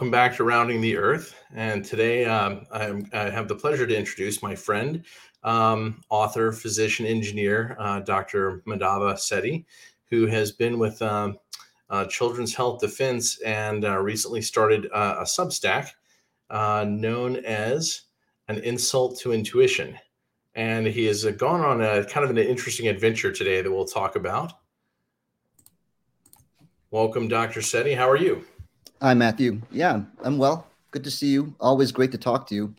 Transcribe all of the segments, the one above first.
welcome back to Rounding the Earth. And today um, i have the pleasure to introduce my friend, um, author, physician, engineer, uh, Dr. Madhava Setty, who has been with um, uh, Children's Health Defense and uh, recently started uh, a Substack uh, known as An Insult to Intuition. And he has gone on a kind of an interesting adventure today that we'll talk about. Welcome, Dr. Setty. How are you? Hi, Mathew. Yeah, I'm well. Good to see you. Always great to talk to you.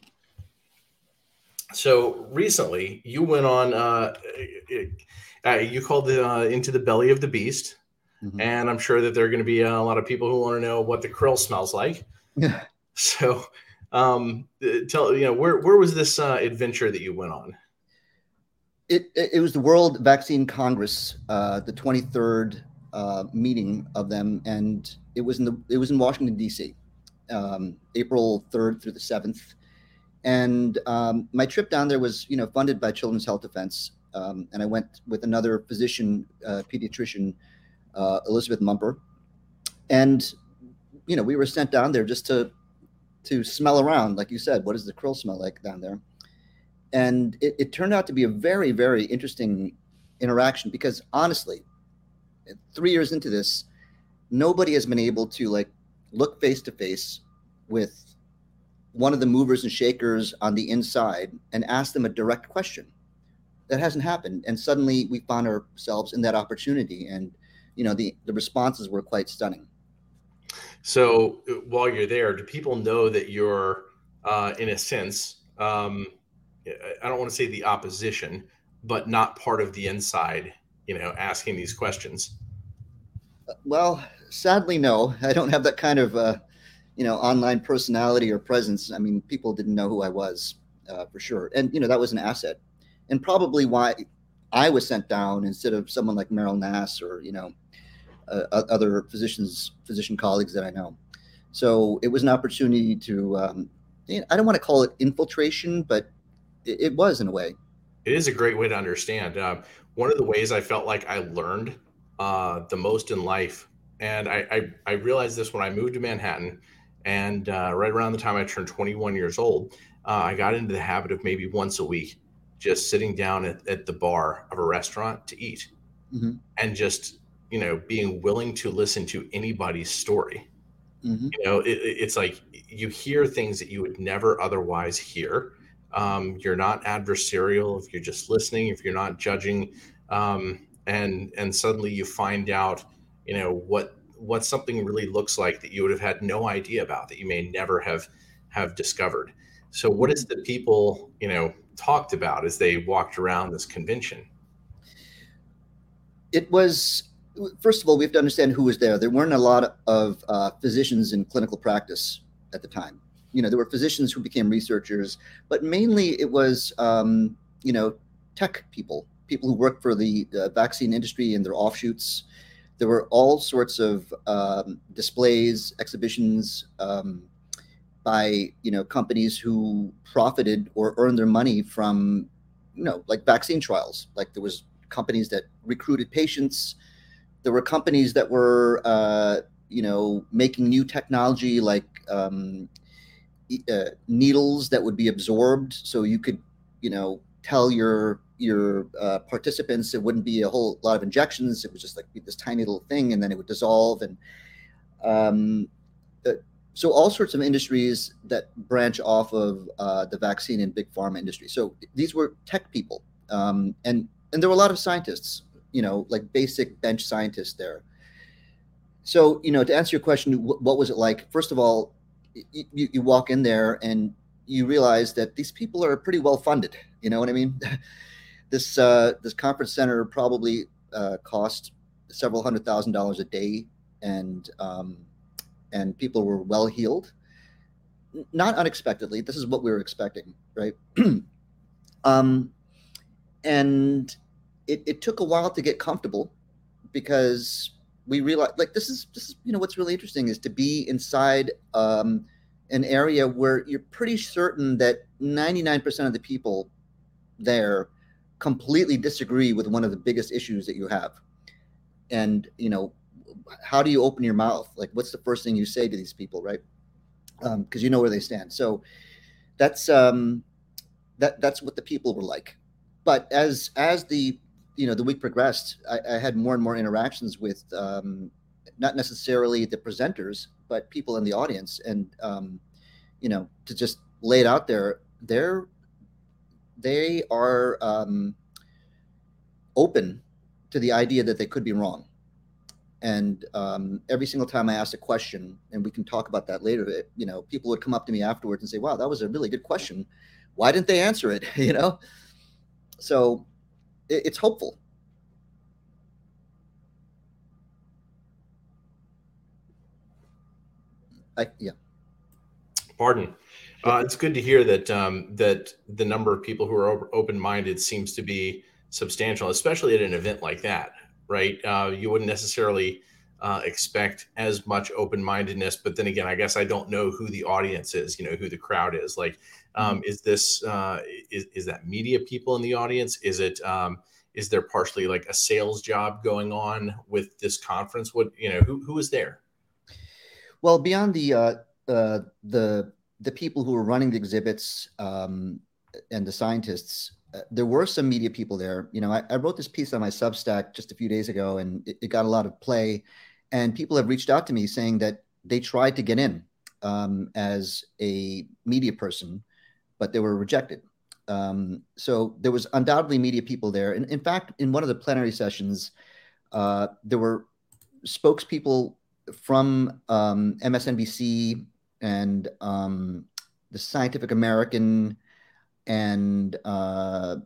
So recently, you went on. Uh, uh, you called the uh, into the belly of the beast, mm-hmm. and I'm sure that there are going to be a lot of people who want to know what the krill smells like. Yeah. So, um, tell you know where where was this uh, adventure that you went on? It it was the World Vaccine Congress, uh, the 23rd uh, meeting of them, and it was in the it was in Washington D.C. Um, April 3rd through the 7th, and um, my trip down there was you know funded by Children's Health Defense, um, and I went with another physician, uh, pediatrician, uh, Elizabeth Mumper, and you know we were sent down there just to to smell around, like you said. What does the krill smell like down there? And it, it turned out to be a very very interesting interaction because honestly, three years into this, nobody has been able to like look face to face with one of the movers and shakers on the inside and ask them a direct question. That hasn't happened, and suddenly we found ourselves in that opportunity, and you know the the responses were quite stunning. So while you're there, do people know that you're, uh, in a sense, um, I don't want to say the opposition, but not part of the inside? You know, asking these questions. Well, sadly, no. I don't have that kind of, uh, you know, online personality or presence. I mean, people didn't know who I was uh, for sure, and you know that was an asset, and probably why I was sent down instead of someone like Meryl Nass or you know uh, other physicians, physician colleagues that I know. So it was an opportunity to. Um, I don't want to call it infiltration, but it, it, was in a way. It is a great way to understand. Um, one of the ways I felt like I learned uh, the most in life and I, I, I realized this when I moved to Manhattan, and uh, right around the time I turned 21 years old, uh, I got into the habit of maybe once a week just sitting down at, at the bar of a restaurant to eat, mm-hmm. and just you know being willing to listen to anybody's story. Mm-hmm. You know, it, it's like you hear things that you would never otherwise hear. Um, you're not adversarial if you're just listening, if you're not judging, um, and and suddenly you find out you know what what something really looks like that you would have had no idea about that you may never have have discovered. So what is the people you know talked about as they walked around this convention? It was first of all we have to understand who was there. There weren't a lot of uh, physicians in clinical practice at the time. You know there were physicians who became researchers but mainly it was um, you know tech people people who work for the uh, vaccine industry and their offshoots there were all sorts of um, displays, exhibitions um, by you know companies who profited or earned their money from you know like vaccine trials. Like there was companies that recruited patients. There were companies that were uh, you know making new technology like um, uh, needles that would be absorbed, so you could you know tell your your uh, participants, it wouldn't be a whole lot of injections. It was just like this tiny little thing, and then it would dissolve. And um, uh, so, all sorts of industries that branch off of uh, the vaccine and big pharma industry. So these were tech people, um, and and there were a lot of scientists. You know, like basic bench scientists there. So you know, to answer your question, what was it like? First of all, you, you walk in there and you realize that these people are pretty well funded. You know what I mean? this uh, this conference center probably uh, cost several hundred thousand dollars a day, and um, and people were well heeled. Not unexpectedly, this is what we were expecting, right? um, and it, it took a while to get comfortable because we realized like this is this is you know what's really interesting is to be inside um, an area where you're pretty certain that 99% of the people there completely disagree with one of the biggest issues that you have. And you know how do you open your mouth? Like what's the first thing you say to these people right? Because um, you know where they stand. So that's um that that's what the people were like. But as as the you know the week progressed i, I had more and more interactions with um not necessarily the presenters but people in the audience. And um you know to just lay it out there they're they are um open to the idea that they could be wrong. And um, every single time I asked a question, and we can talk about that later, you know, people would come up to me afterwards and say, "Wow, that was a really good question. Why didn't they answer it?" you know, so it, it's hopeful. I, yeah. Pardon. Uh, it's good to hear that um, that the number of people who are open minded seems to be substantial, especially at an event like that, right? Uh, you wouldn't necessarily uh, expect as much open mindedness, but then again, I guess I don't know who the audience is, you know, who the crowd is. Like, um, mm-hmm. is this uh, is is that media people in the audience? Is it um, is there partially like a sales job going on with this conference? What you know, who who is there? Well, beyond the uh, uh, the the people who were running the exhibits um, and the scientists, uh, there were some media people there. You know, I, I, wrote this piece on my Substack just a few days ago, and it, it, got a lot of play. And people have reached out to me saying that they tried to get in um, as a media person, but they were rejected. Um, so there was undoubtedly media people there. And in fact, in one of the plenary sessions, uh, there were spokespeople from um, MSNBC and um, the Scientific American and uh,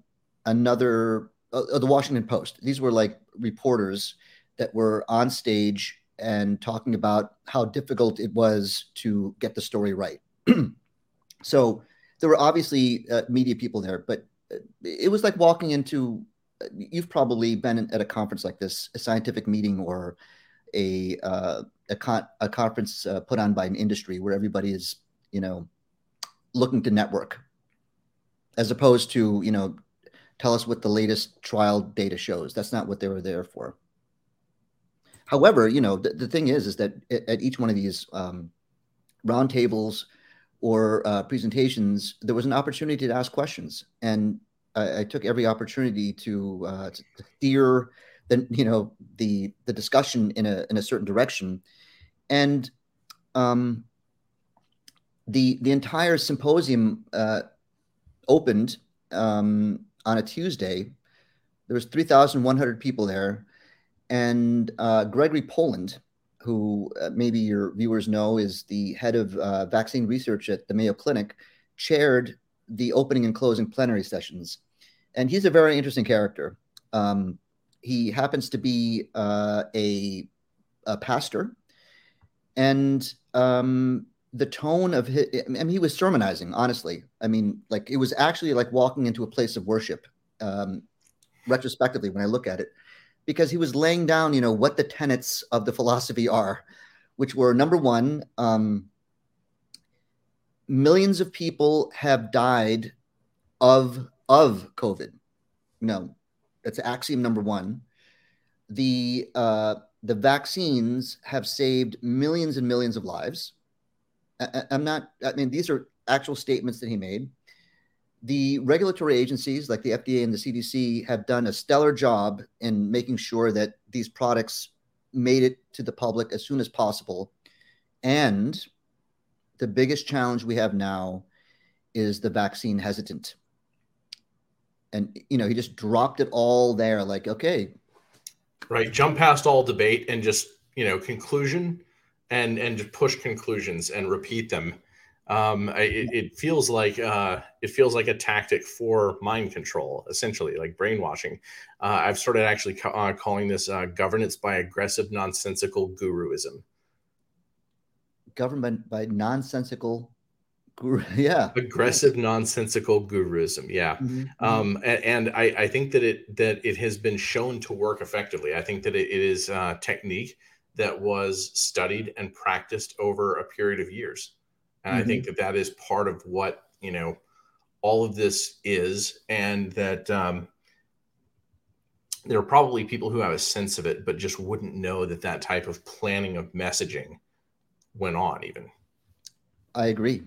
another uh, the Washington Post. These were like reporters that were on stage and talking about how difficult it was to get the story right. so there were obviously uh, media people there, but uh, it was like walking into. Uh, you've probably been at a conference like this, a scientific meeting or a uh, a, con- a conference uh, put on by an industry where everybody is, you know, looking to network. As opposed to you know tell us what the latest trial data shows. That's not what they were there for. However you know the, the thing is is that at each one of these um, roundtables or uh, presentations there was an opportunity to ask questions. And i, I took every opportunity to, uh, to steer the you know the the discussion in a in a certain direction and um, the the entire symposium uh, opened um, on a Tuesday. There was 3,100 people there. And uh, Gregory Poland, who uh, maybe your viewers know is the head of uh, vaccine research at the Mayo Clinic, chaired the opening and closing plenary sessions. And he's a very interesting character. Um, he happens to be uh, a, a pastor. And um, the tone of his, I mean, he was sermonizing, honestly. I mean, like it was actually like walking into a place of worship, um, retrospectively, when I look at it, because he was laying down, you know, what the tenets of the philosophy are, which were number one, um, millions of people have died of of COVID. No, that's axiom number one. The uh, the vaccines have saved millions and millions of lives I, am not, I mean, these are actual statements that he made. The regulatory agencies like the FDA and the CDC have done a stellar job in making sure that these products made it to the public as soon as possible. And the biggest challenge we have now is the vaccine hesitant. And, you know, he just dropped it all there like, okay. Right. Jump past all debate and just, you know, conclusion and and push conclusions and repeat them. Um, it, it, feels like uh, it feels like a tactic for mind control, essentially, like brainwashing. Uh, I've started actually ca- uh, calling this uh, governance by aggressive, nonsensical guruism. Government by nonsensical yeah aggressive nonsensical guruism yeah mm-hmm. mm-hmm. um, and, and I, I, think that it that it has been shown to work effectively i think that it, it is a technique that was studied and practiced over a period of years and mm-hmm. i think that that is part of what you know all of this is and that um, there are probably people who have a sense of it but just wouldn't know that that type of planning of messaging went on even i agree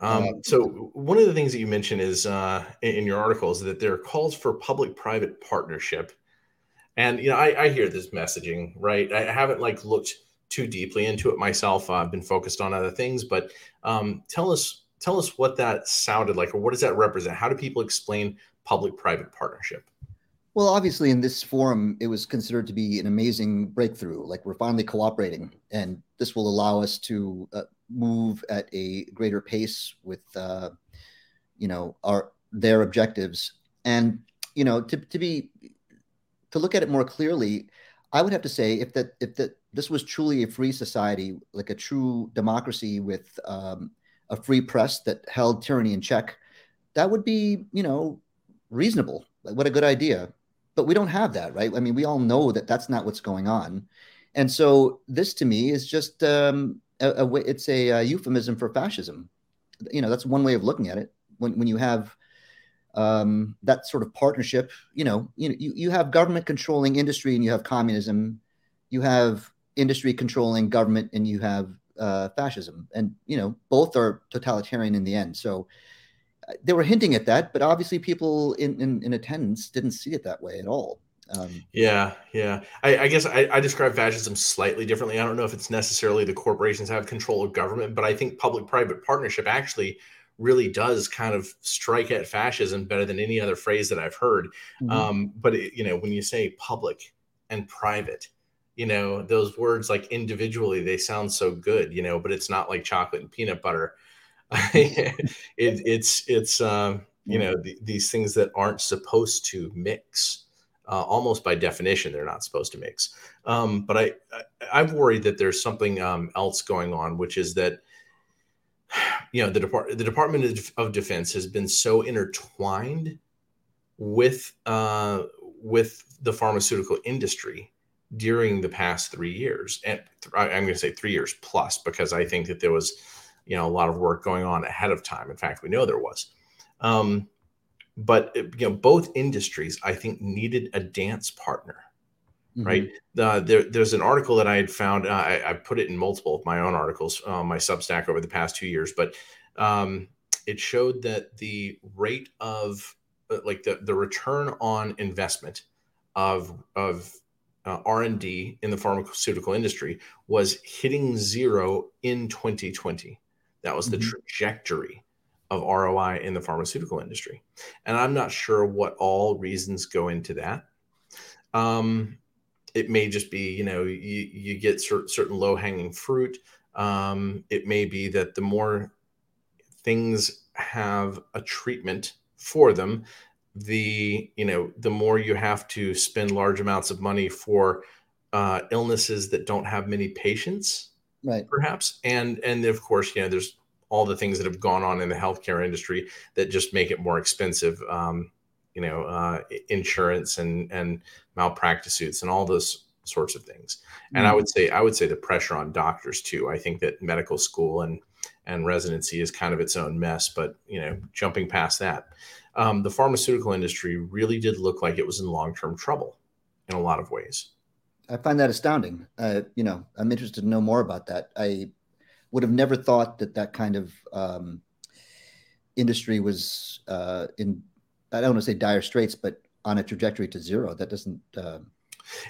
um, uh, so one of the things that you mentioned is uh, in your article is that there are calls for public-private partnership, and you know I, I, hear this messaging right. I haven't like looked too deeply into it myself. Uh, I've been focused on other things, but um, tell us tell us what that sounded like, or what does that represent? How do people explain public-private partnership? Well, obviously, in this forum, it was considered to be an amazing breakthrough. Like we're finally cooperating, and this will allow us to uh, move at a greater pace with, uh, you know, our their objectives. And you know, to to be to look at it more clearly, I would have to say if that if that this was truly a free society, like a true democracy with um, a free press that held tyranny in check, that would be, you know, reasonable. What a good idea but we don't have that, right? I mean, we all know that that's not what's going on, and so this to me is just um, a, a way. It's a, a, euphemism for fascism. You know, that's one way of looking at it. When when you have um, that sort of partnership, you know, you you you have government controlling industry, and you have communism. You have industry controlling government, and you have uh, fascism, and you know, both are totalitarian in the end. So they were hinting at that, but obviously people in, in, in attendance didn't see it that way at all. Um, yeah, yeah. I, I guess I, I, describe fascism slightly differently. I don't know if it's necessarily the corporations have control of government, but I think public-private partnership actually really does kind of strike at fascism better than any other phrase that I've heard. Mm-hmm. Um, but it, you know, when you say public and private, you know, those words like individually they sound so good, you know, but it's not like chocolate and peanut butter. it, it's it's um, you know th- these things that aren't supposed to mix. Uh, almost by definition, they're not supposed to mix. Um, but I, I am worried that there's something um, else going on, which is that you know the Depart- the Department of, of Defense has been so intertwined with uh, with the pharmaceutical industry during the past three years, and th- I'm going to say three years plus because I think that there was you know a lot of work going on ahead of time. In fact, we know there was. Um, but you know, both industries I think needed a dance partner, mm-hmm. right? Uh, there, there's an article that I had found. Uh, I, I, put it in multiple of my own articles, uh, my Substack over the past two years, but um, it showed that the rate of uh, like the the return on investment of of uh, R&D in the pharmaceutical industry was hitting zero in 2020. That was the mm-hmm. trajectory of ROI in the pharmaceutical industry. And I'm not sure what all reasons go into that. Um, it may just be, you know, you, you get cer- certain low hanging fruit. Um, it may be that the more things have a treatment for them, the you know the more you have to spend large amounts of money for uh, illnesses that don't have many patients right. Perhaps. And and of course you know there's all the things that have gone on in the healthcare industry that just make it more expensive um, you know uh, insurance and and malpractice suits and all those sorts of things. And mm-hmm. i would say i would say the pressure on doctors too. I think that medical school and and residency is kind of its own mess but you know jumping past that um, the pharmaceutical industry really did look like it was in long-term trouble in a lot of ways I find that astounding. Uh, you know, I'm interested to know more about that. I would have never thought that that kind of um, industry was uh, in. I don't want to say dire straits, but on a trajectory to zero. That doesn't. Uh...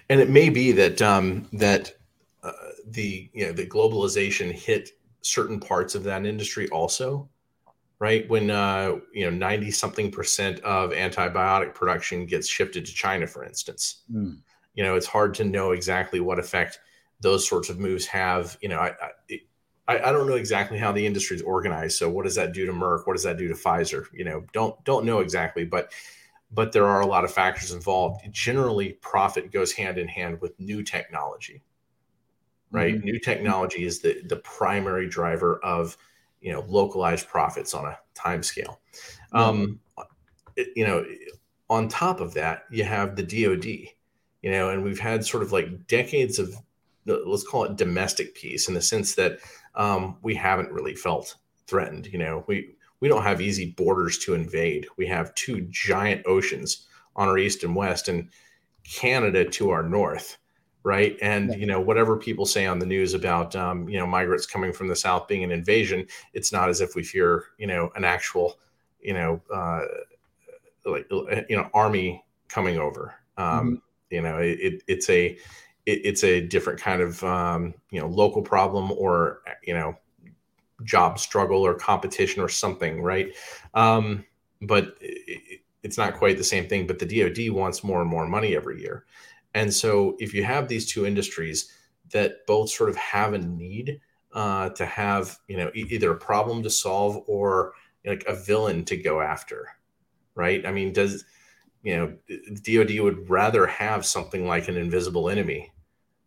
And it may be that um, that uh, the you know the globalization hit certain parts of that industry also right when uh, you know 90 something percent of antibiotic production gets shifted to china for instance mm you know, it's hard to know exactly what effect those sorts of moves have. You know, I, I, I don't know exactly how the industry is organized. So what does that do to Merck? What does that do to Pfizer? You know, don't don't know exactly, but but there are a lot of factors involved. Generally, profit goes hand in hand with new technology, right? Mm-hmm. New technology is the the primary driver of you know localized profits on a time scale. Um, it, you know, on top of that, you have the DoD. You know, and we've had sort of like decades of let's call it domestic peace in the sense that um, we haven't really felt threatened. You know, we we don't have easy borders to invade. We have two giant oceans on our east and west, and Canada to our north, right? And yeah. you know, whatever people say on the news about um, you know migrants coming from the south being an invasion, it's not as if we fear you know an actual you know uh, like you know army coming over. Um, mm-hmm. You know, it, it's a it, it's a different kind of um, you know local problem or you know job struggle or competition or something, right? Um, but it, it's not quite the same thing. But the DoD wants more and more money every year, and so if you have these two industries that both sort of have a need uh, to have you know either a problem to solve or like a villain to go after, right? I mean, does you know DoD would rather have something like an invisible enemy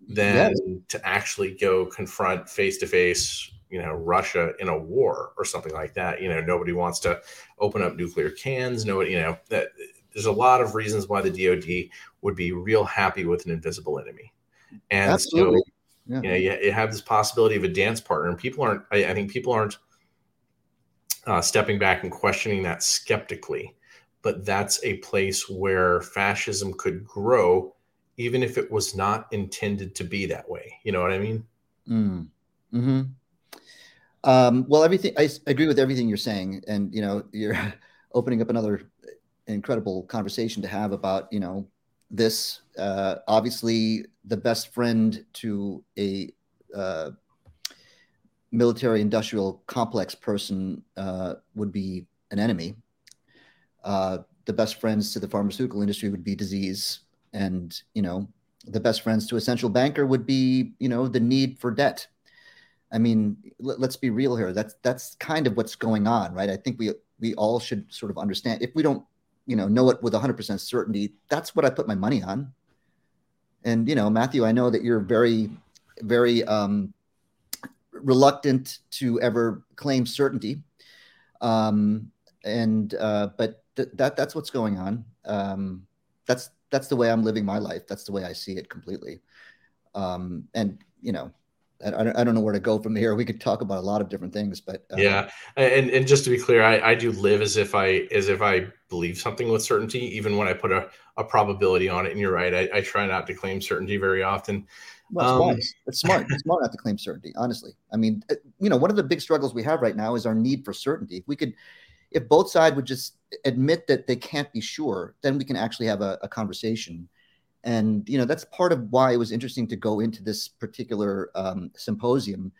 than yes. to actually go confront face to face you know Russia in a war or something like that. You know, nobody wants to open up nuclear cans. Nobody, you know, that there's a lot of reasons why the DoD would be real happy with an invisible enemy. And Absolutely. so, yeah. you know, you, you, have this possibility of a dance partner, and people aren't. I, I think people aren't uh, stepping back and questioning that skeptically. But that's a place where fascism could grow, even if it was not intended to be that way. You know what I mean? Mm. Hmm. Um, well, everything I agree with everything you're saying, and you know, you're opening up another incredible conversation to have about you know this. Uh, obviously, the best friend to a uh, military-industrial complex person uh, would be an enemy. Uh, the best friends to the pharmaceutical industry would be disease, and you know, the best friends to a central banker would be you know the need for debt I mean, let, us be real here. That's that's kind of what's going on, right? I think we we all should sort of understand. If we don't, you know, know it with 100% certainty, that's what I put my money on. And you know, Mathew, I know that you're very, very um, reluctant to ever claim certainty. Um, and uh, but th- that that's what's going on. Um, that's that's the way I'm living my life. That's the way I see it completely. Um, and you know, I, I don't know where to go from here. We could talk about a lot of different things, but uh, yeah. And and just to be clear, I, I do live as if I as if I believe something with certainty, even when I put a, a probability on it. And you're right, I, I try not to claim certainty very often. Well, it's, um, it's smart. It's smart not to claim certainty. Honestly, I mean, uh, you know, one of the big struggles we have right now is our need for certainty. If we could, if both sides would just admit that they can't be sure, then we can actually have a, a conversation. And you know that's part of why it was interesting to go into this particular um, symposium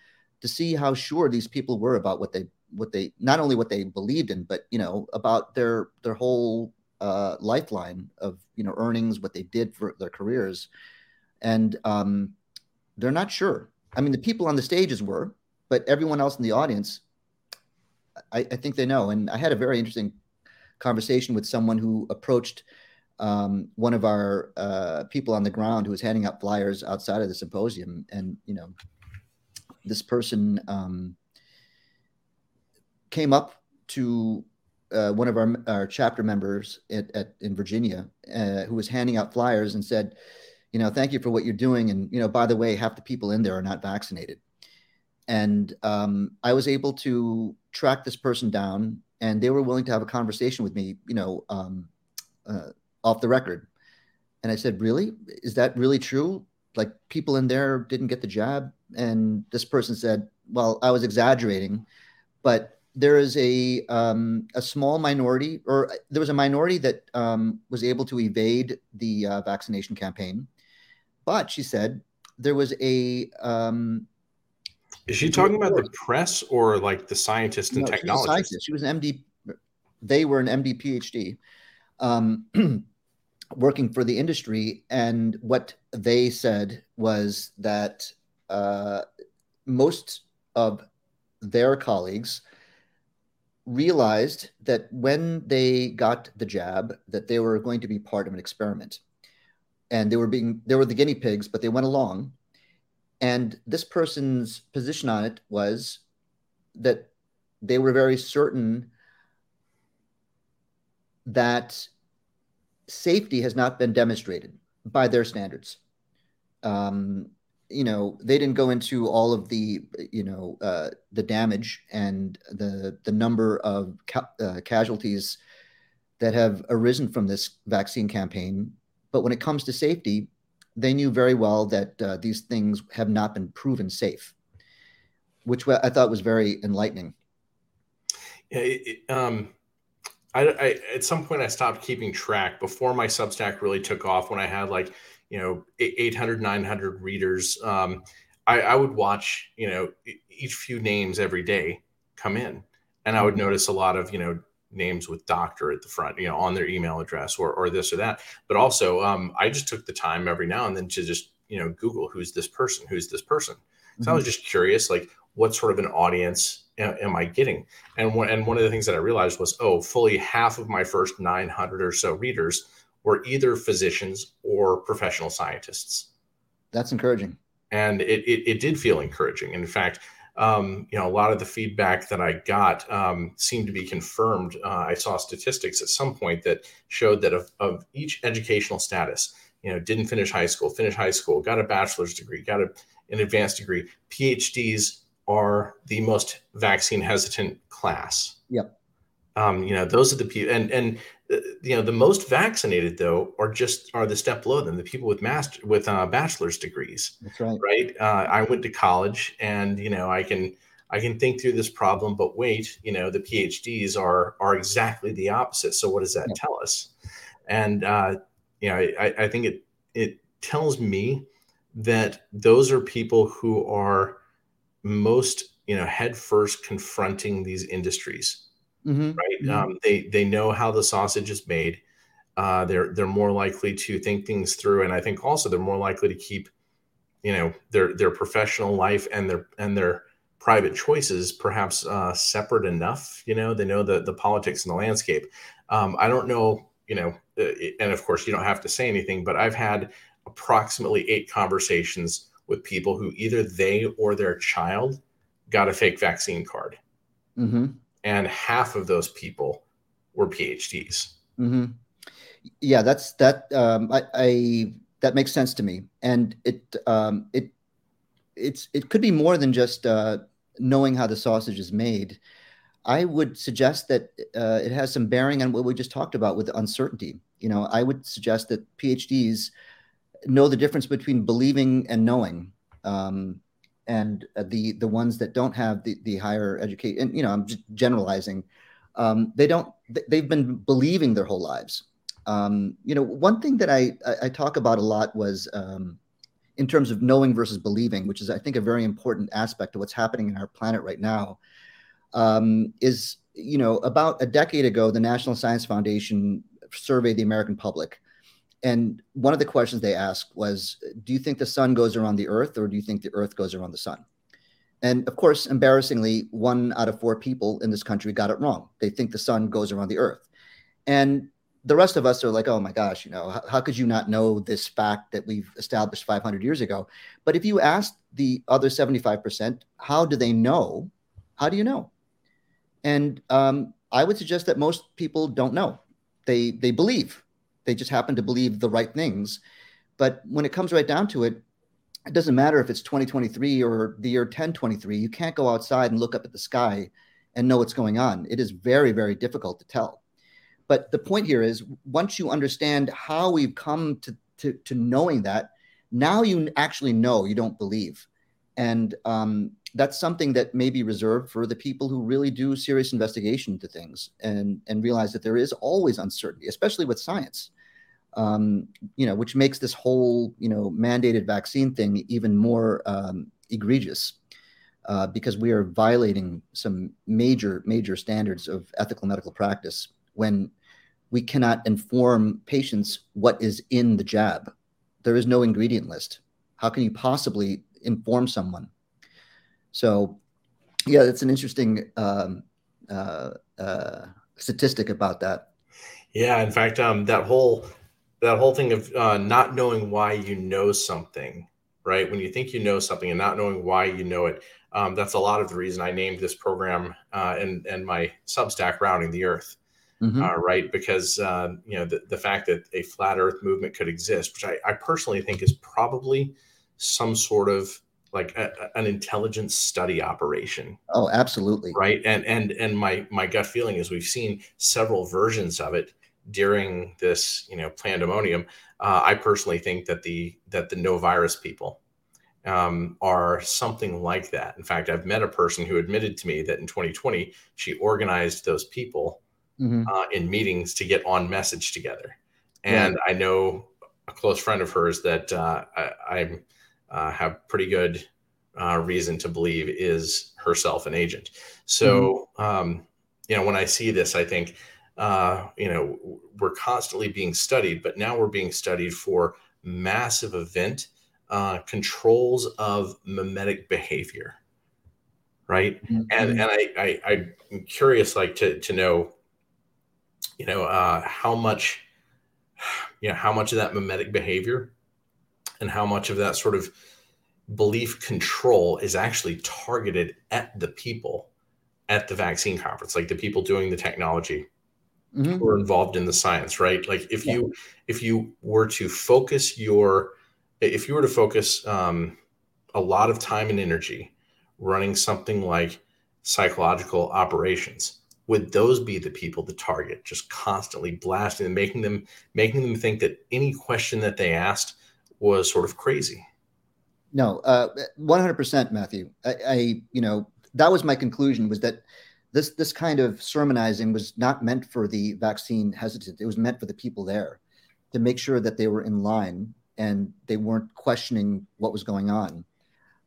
to see how sure these people were about what they what they not only what they believed in but you know about their their whole uh, lifeline of you know earnings what they did for their careers. And um, they're not sure. I mean the people on the stages were but everyone else in the audience I, I think they know. And i had a very interesting conversation with someone who approached um, one of our uh, people on the ground who was handing out flyers outside of the symposium, and you know, this person um, came up to uh, one of our, our chapter members at, at in Virginia, uh, who was handing out flyers and said, you know, thank you for what you're doing, and you know, by the way, half the people in there are not vaccinated. And um, I was able to track this person down, and they were willing to have a conversation with me. You know, um, uh, off the record. And I said, Really? Is that really true? Like people in there didn't get the jab? And this person said, Well, I was exaggerating, but there is a um, a small minority, or there was a minority that um, was able to evade the uh, vaccination campaign. But she said there was a. Um, is she talking about the press or like the scientists and no, technologists? She was an MD. They were an MD PhD. Um, working for the industry, and what they said was that uh, most of their colleagues realized that when they got the jab, that they were going to be part of an experiment, and they were being they were the guinea pigs, but they went along. And this person's position on it was that they were very certain that safety has not been demonstrated by their standards. Um, you know, they didn't go into all of the, you know, uh, the damage and the the number of ca- uh, casualties that have arisen from this vaccine campaign. But when it comes to safety, they knew very well that uh, these things have not been proven safe, which I thought was very enlightening. Yeah, it, um, I, I, at some point I stopped keeping track before my Substack really took off. When I had like you know 800, 900 readers, um, I, I would watch you know each few names every day come in, and I would mm-hmm. notice a lot of you know names with doctor at the front, you know, on their email address or, or this or that. But also, um, I just took the time every now and then to just, you know, Google who's this person, who's this person. So mm-hmm. I was mm-hmm. just curious, like, what sort of an audience am I getting? And one, and one of the things that I realized was, oh, fully half of my first 900 or so readers were either physicians or professional scientists. That's encouraging. And it, it, it did feel encouraging. In fact, um, you know, a lot of the feedback that I got um, seemed to be confirmed. Uh, I saw statistics at some point that showed that of, of, each educational status, you know, didn't finish high school, finished high school, got a bachelor's degree, got a, an advanced degree. PhDs are the most vaccine hesitant class. Yep. Um, you know, those are the people, and and you know, the most vaccinated though are just are the step below them, the people with master with uh, bachelor's degrees. That's right. Right. Uh, I went to college, and you know, I can I can think through this problem, but wait, you know, the PhDs are are exactly the opposite. So what does that yeah. tell us? And uh, you know, I, I think it it tells me that those are people who are most you know head first confronting these industries mm-hmm. right? Mm-hmm. Um, they they know how the sausage is made. Uh, they're they're more likely to think things through, and I think also they're more likely to keep, you know, their their professional life and their and their private choices perhaps uh, separate enough. You know, they know the the politics and the landscape. Um, I don't know, you know, uh, and of course you don't have to say anything, but I've had approximately eight conversations with people who either they or their child got a fake vaccine card. Mm-hmm and half of those people were PhDs. Mm-hmm. Yeah, that's that. Um, I, I, that makes sense to me, and it um, it it's it could be more than just uh, knowing how the sausage is made. I would suggest that uh, it has some bearing on what we just talked about with uncertainty. You know, I would suggest that PhDs know the difference between believing and knowing. Um, and uh, the the ones that don't have the the higher education and you know i'm just generalizing um, they don't they've been believing their whole lives. Um, you know one thing that i i talk about a lot was um, in terms of knowing versus believing which is i think a very important aspect of what's happening in our planet right now um, is you know about a decade ago the national science foundation surveyed the american public and one of the questions they asked was, Do you think the sun goes around the earth or do you think the earth goes around the sun? And of course, embarrassingly, one out of four people in this country got it wrong. They think the sun goes around the earth. And the rest of us are like, oh my gosh, you know, how, how, could you not know this fact that we've established 500 years ago? But if you ask the other 75%, how do they know? How do you know? And um, I would suggest that most people don't know. They they believe they just happen to believe the right things. But when it comes right down to it, it doesn't matter if it's 2023 or the year 1023. You can't go outside and look up at the sky and know what's going on. It is very, very difficult to tell. But the point here is once you understand how we've come to, to, to knowing that, now you actually know you don't believe. And um, that's something that may be reserved for the people who really do serious investigation to things and and realize that there is always uncertainty, especially with science. Um, you know, which makes this whole you know mandated vaccine thing even more um, egregious uh, because we are violating some major major standards of ethical medical practice when we cannot inform patients what is in the jab. There is no ingredient list. How can you possibly inform someone so, yeah, that's an interesting um, uh, uh, statistic about that. Yeah, in fact, um, that whole that whole thing of uh, not knowing why you know something right? When you think you know something and not knowing why you know it, um, that's a lot of the reason I named this program uh, and and my Substack "Rounding the Earth." Mm-hmm. Uh, right? Because uh, you know the, the fact that a flat Earth movement could exist, which I, I personally think is probably some sort of like a, an intelligence study operation. Oh, absolutely. Right. And and and my my gut feeling is we've seen several versions of it during this, you know, pandemonium. Uh, I personally think that the that the no virus people um, are something like that. In fact, I've met a person who admitted to me that in 2020 she organized those people mm-hmm. uh, in meetings to get on message together. And. I know a close friend of hers that uh, I, am uh, have pretty good uh, reason to believe is herself an agent. So, mm-hmm. um, you know, when I see this, I think, uh, you know, we're constantly being studied, but now we're being studied for massive event uh, controls of mimetic behavior, right? Mm-hmm. And and I, I I'm curious, like to to know, you know, uh, how much, you know, how much of that mimetic behavior and how much of that sort of belief control is actually targeted at the people at the vaccine conference, like the people doing the technology mm-hmm. who are involved in the science, right? Like if yeah. you if you were to focus your if you were to focus um, a lot of time and energy running something like psychological operations would those be the people to target just constantly blasting and making them making them think that any question that they asked was sort of crazy. No, uh, 100%, Mathew. I, I, you know, that was my conclusion was that this this kind of sermonizing was not meant for the vaccine hesitant. It was meant for the people there to make sure that they were in line and they weren't questioning what was going on.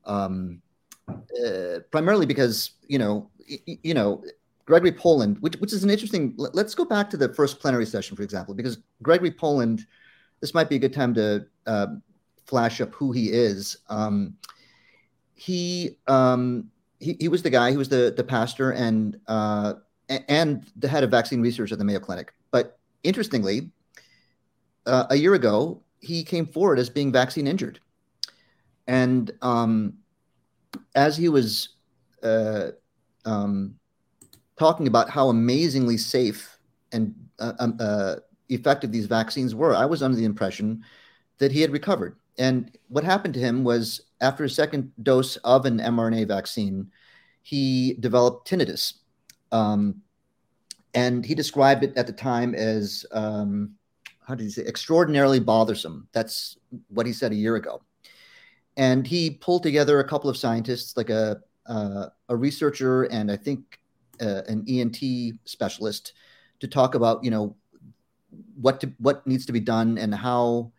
Um, uh, primarily because you know, y- you know, Gregory Poland, which which is an interesting. Let's go back to the first plenary session, for example, because Gregory Poland. This might be a good time to uh, flash up who he is. Um, he, um, he he was the guy. He was the the pastor and uh, and the head of vaccine research at the Mayo Clinic. But interestingly, uh, a year ago, he came forward as being vaccine injured, and um, as he was uh, um, talking about how amazingly safe and uh, um, uh, effective these vaccines were, I was under the impression that he had recovered. And what happened to him was after a second dose of an mRNA vaccine, he developed tinnitus. Um, and he described it at the time as, um, how did he say, extraordinarily bothersome. That's what he said a year ago. And he pulled together a couple of scientists, like a, uh, a researcher and I think uh, an ENT specialist, to talk about, you know, what to, what needs to be done and how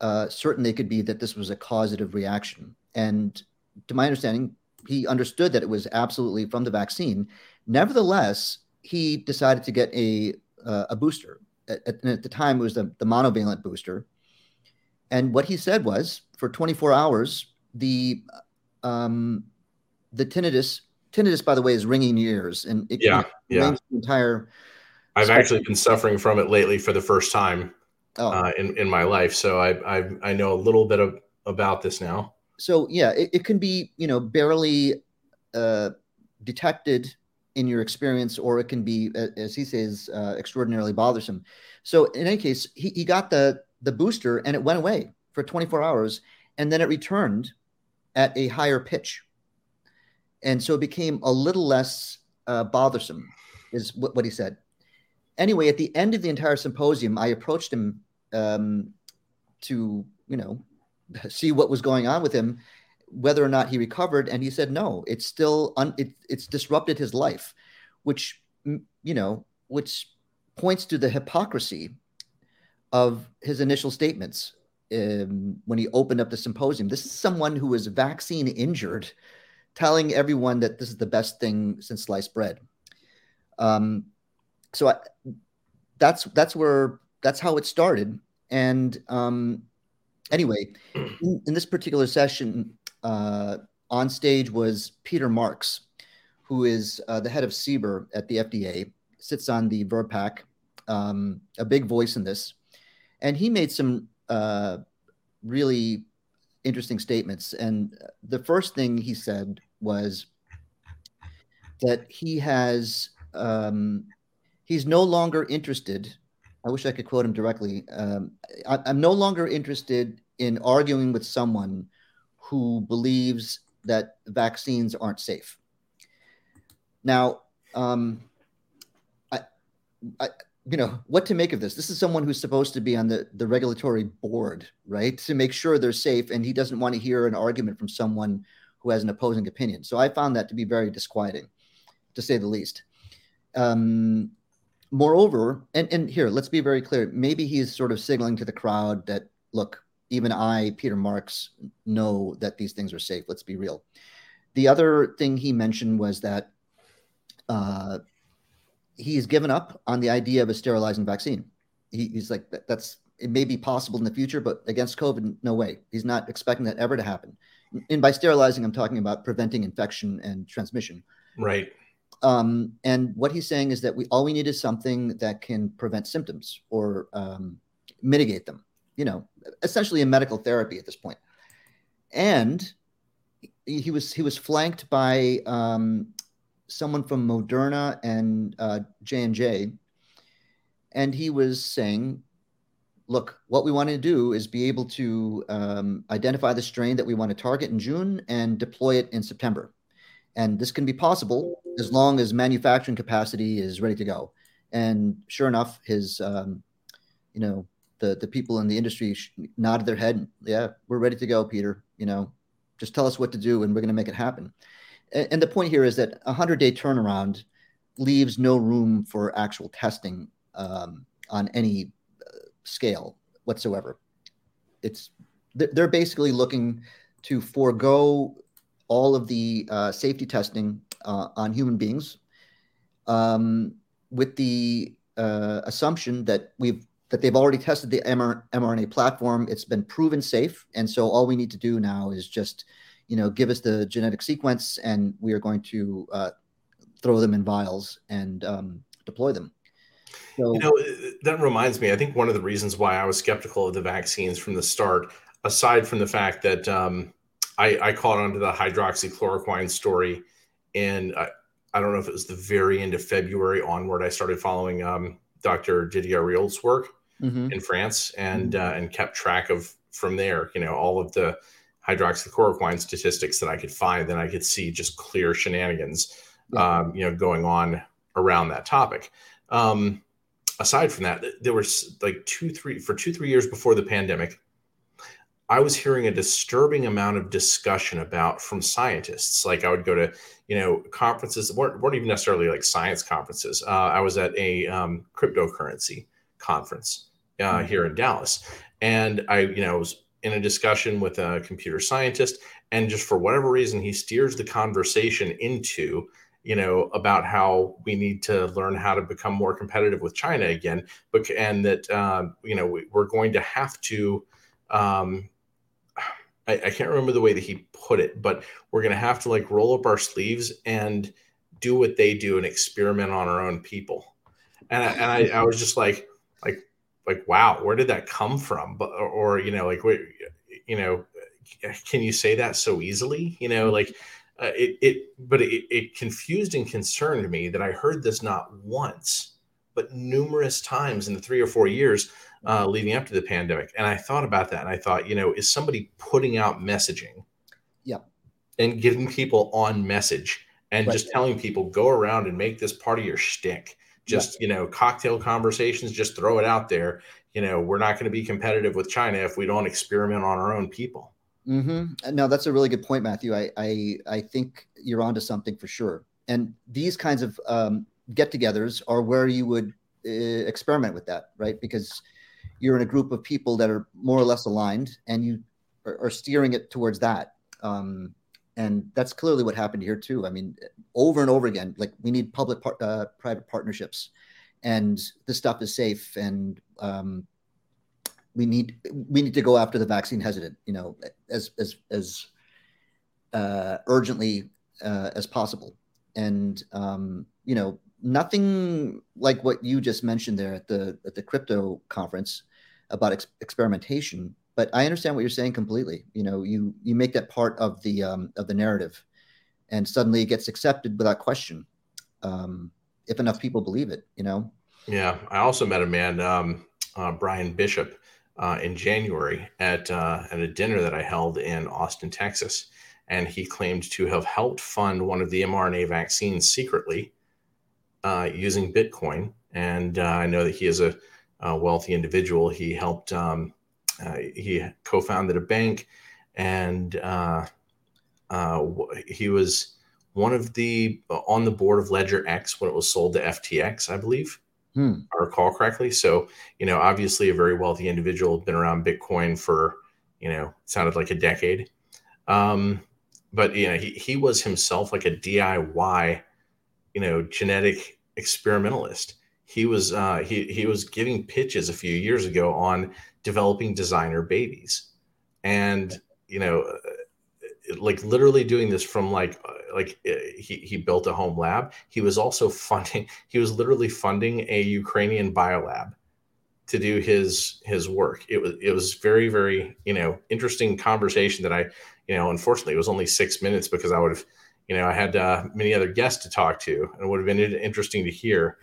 uh, certain they could be that this was a causative reaction. And to my understanding, he understood that it was absolutely from the vaccine. Nevertheless, he decided to get a uh, a booster. At, at, the time, it was the, the monovalent booster. And what he said was, for 24 hours, the um, the tinnitus tinnitus, by the way, is ringing ears, and it, yeah, yeah, the entire. I've spectrum. actually been suffering from it lately for the first time oh. uh, in in my life. So I, I I know a little bit of about this now. So yeah, it, it can be you know barely uh, detected in your experience, or it can be, as he says, uh, extraordinarily bothersome. So in any case, he, he got the the booster and it went away for 24 hours, and then it returned at a higher pitch, and so it became a little less uh, bothersome, is what, what he said anyway, at the end of the entire symposium, I approached him um, to, you know, see what was going on with him, whether or not he recovered, and he said no. It's still un- it, it's disrupted his life, which you know, which points to the hypocrisy of his initial statements um, when he opened up the symposium. This is someone who was vaccine injured, telling everyone that this is the best thing since sliced bread. Um, so I, that's that's where that's how it started. And um, anyway, in, in, this particular session, uh, on stage was Peter Marks, who is uh, the head of CBER at the FDA, sits on the VRBPAC, um, a big voice in this, and he made some uh, really interesting statements. And the first thing he said was that he has um, he's no longer interested. I wish I could quote him directly. Um, I, I'm no longer interested in arguing with someone who believes that vaccines aren't safe. Now, um, I, I, you know, what to make of this? This is someone who's supposed to be on the, the regulatory board, right, to make sure they're safe, and he doesn't want to hear an argument from someone who has an opposing opinion. So I found that to be very disquieting, to say the least. Um, moreover, and, and here, let's be very clear. Maybe he's sort of signaling to the crowd that, look, even I, Peter Marks, know that these things are safe. Let's be real. The other thing he mentioned was that uh, he's given up on the idea of a sterilizing vaccine. He, he's like, that's it may be possible in the future, but against COVID, no way. He's not expecting that ever to happen. And by sterilizing, I'm talking about preventing infection and transmission. Right. Um, and what he's saying is that we all we need is something that can prevent symptoms or um, mitigate them. You know, essentially a medical therapy at this point. And he was he was flanked by um, someone from Moderna and uh, J and J, and he was saying, "Look, what we want to do is be able to um, identify the strain that we want to target in June and deploy it in September." And this can be possible as long as manufacturing capacity is ready to go. And sure enough, his, um, you know, the the people in the industry nodded their head. Yeah, we're ready to go, Peter. You know, just tell us what to do, and we're going to make it happen. And, and the point here is that a hundred day turnaround leaves no room for actual testing um, on any uh, scale whatsoever. It's they're basically looking to forego all of the uh, safety testing uh, on human beings um, with the uh, assumption that we've that they've already tested the mRNA platform. It's been proven safe, and so all we need to do now is just, you know, give us the genetic sequence, and we are going to uh, throw them in vials and um, deploy them. So, you know, that reminds me. I think one of the reasons why I was skeptical of the vaccines from the start, aside from the fact that um, I, I caught onto the hydroxychloroquine story, and I, I, don't know if it was the very end of February onward. I started following um, Dr. Didier Raoult's work mm-hmm. in France, and mm-hmm. uh, and kept track of from there. You know, all of the hydroxychloroquine statistics that I could find. Then I could see just clear shenanigans, yeah. um, you know, going on around that topic. Um, aside from that, there was like two, three for two, three years before the pandemic I was hearing a disturbing amount of discussion about from scientists. Like I would go to, you know, conferences weren't, weren't even necessarily like science conferences. Uh, I was at a um, cryptocurrency conference uh, mm-hmm. here in Dallas, and I, you know, was in a discussion with a computer scientist, and just for whatever reason, he steers the conversation into, you know, about how we need to learn how to become more competitive with China again, but and that uh, you know we, are going to have to. Um, I, I can't remember the way that he put it, but we're going to have to like roll up our sleeves and do what they do and experiment on our own people. And I, and I, I was just like, like, like, wow, where did that come from? But, or, you know, like, wait, you know, can you say that so easily? You know, like, uh, it, it, but it, it confused and concerned me that I heard this not once, but numerous times in the three or four years uh, leading up to the pandemic. And I thought about that and I thought, you know, is somebody putting out messaging? Yeah. And getting people on message and right. just telling people go around and make this part of your shtick. Just, you know, cocktail conversations, just throw it out there. You know, we're not going to be competitive with China if we don't experiment on our own people. Mm-hmm. No, that's a really good point, Mathew. I, I, I think you're onto something for sure. And these kinds of um, get-togethers are where you would uh, experiment with that, right? Because you're in a group of people that are more or less aligned and you are, are steering it towards that. Um, and that's clearly what happened here too. I mean over and over again like we need public par- uh, private partnerships and this stuff is safe and um, we need we need to go after the vaccine hesitant you know as as as uh, urgently uh, as possible. And um, you know nothing like what you just mentioned there at the at the crypto conference about ex- experimentation, but I understand what you're saying completely. You know, you you make that part of the um, of the narrative, and suddenly it gets accepted without question. Um, if enough people believe it, you know. Yeah, I also met a man, um, uh, Bryan Bishop, uh, in January at uh, at a dinner that I held in Austin, Texas, and he claimed to have helped fund one of the mRNA vaccines secretly uh, using Bitcoin. And uh, I know that he is a, a wealthy individual. He helped. Um, uh, he co-founded a bank, and uh, he was one of the on the board of LedgerX when it was sold to FTX, I believe. Hmm. I recall correctly. So, you know, obviously a very wealthy individual, been around Bitcoin for, you know, sounded like a decade. Um, but you know, he, he was himself like a DIY, you know, genetic experimentalist. He was uh, he he was giving pitches a few years ago on developing designer babies, and you know, like literally doing this from like uh, like uh, he, he built a home lab. He was also funding he was literally funding a ukrainian biolab to do his his work. It was it was very very you know interesting conversation that i you know unfortunately it was only six minutes because i would have you know i had uh, many other guests to talk to and it would have been interesting to hear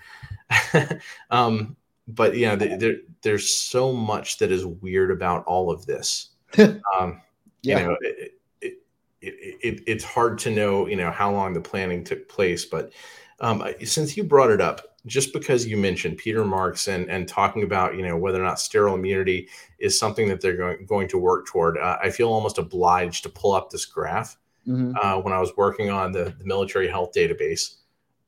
um but you know there, there's so much that is weird about all of this um yeah. you know it, it, it, it's hard to know, you know, how long the planning took place. But um, since you brought it up, just because you mentioned Peter Marks and and talking about, you know, whether or not sterile immunity is something that they're going going to work toward, uh, I feel almost obliged to pull up this graph. Mm-hmm. Uh, when I was working on the, the, military health database,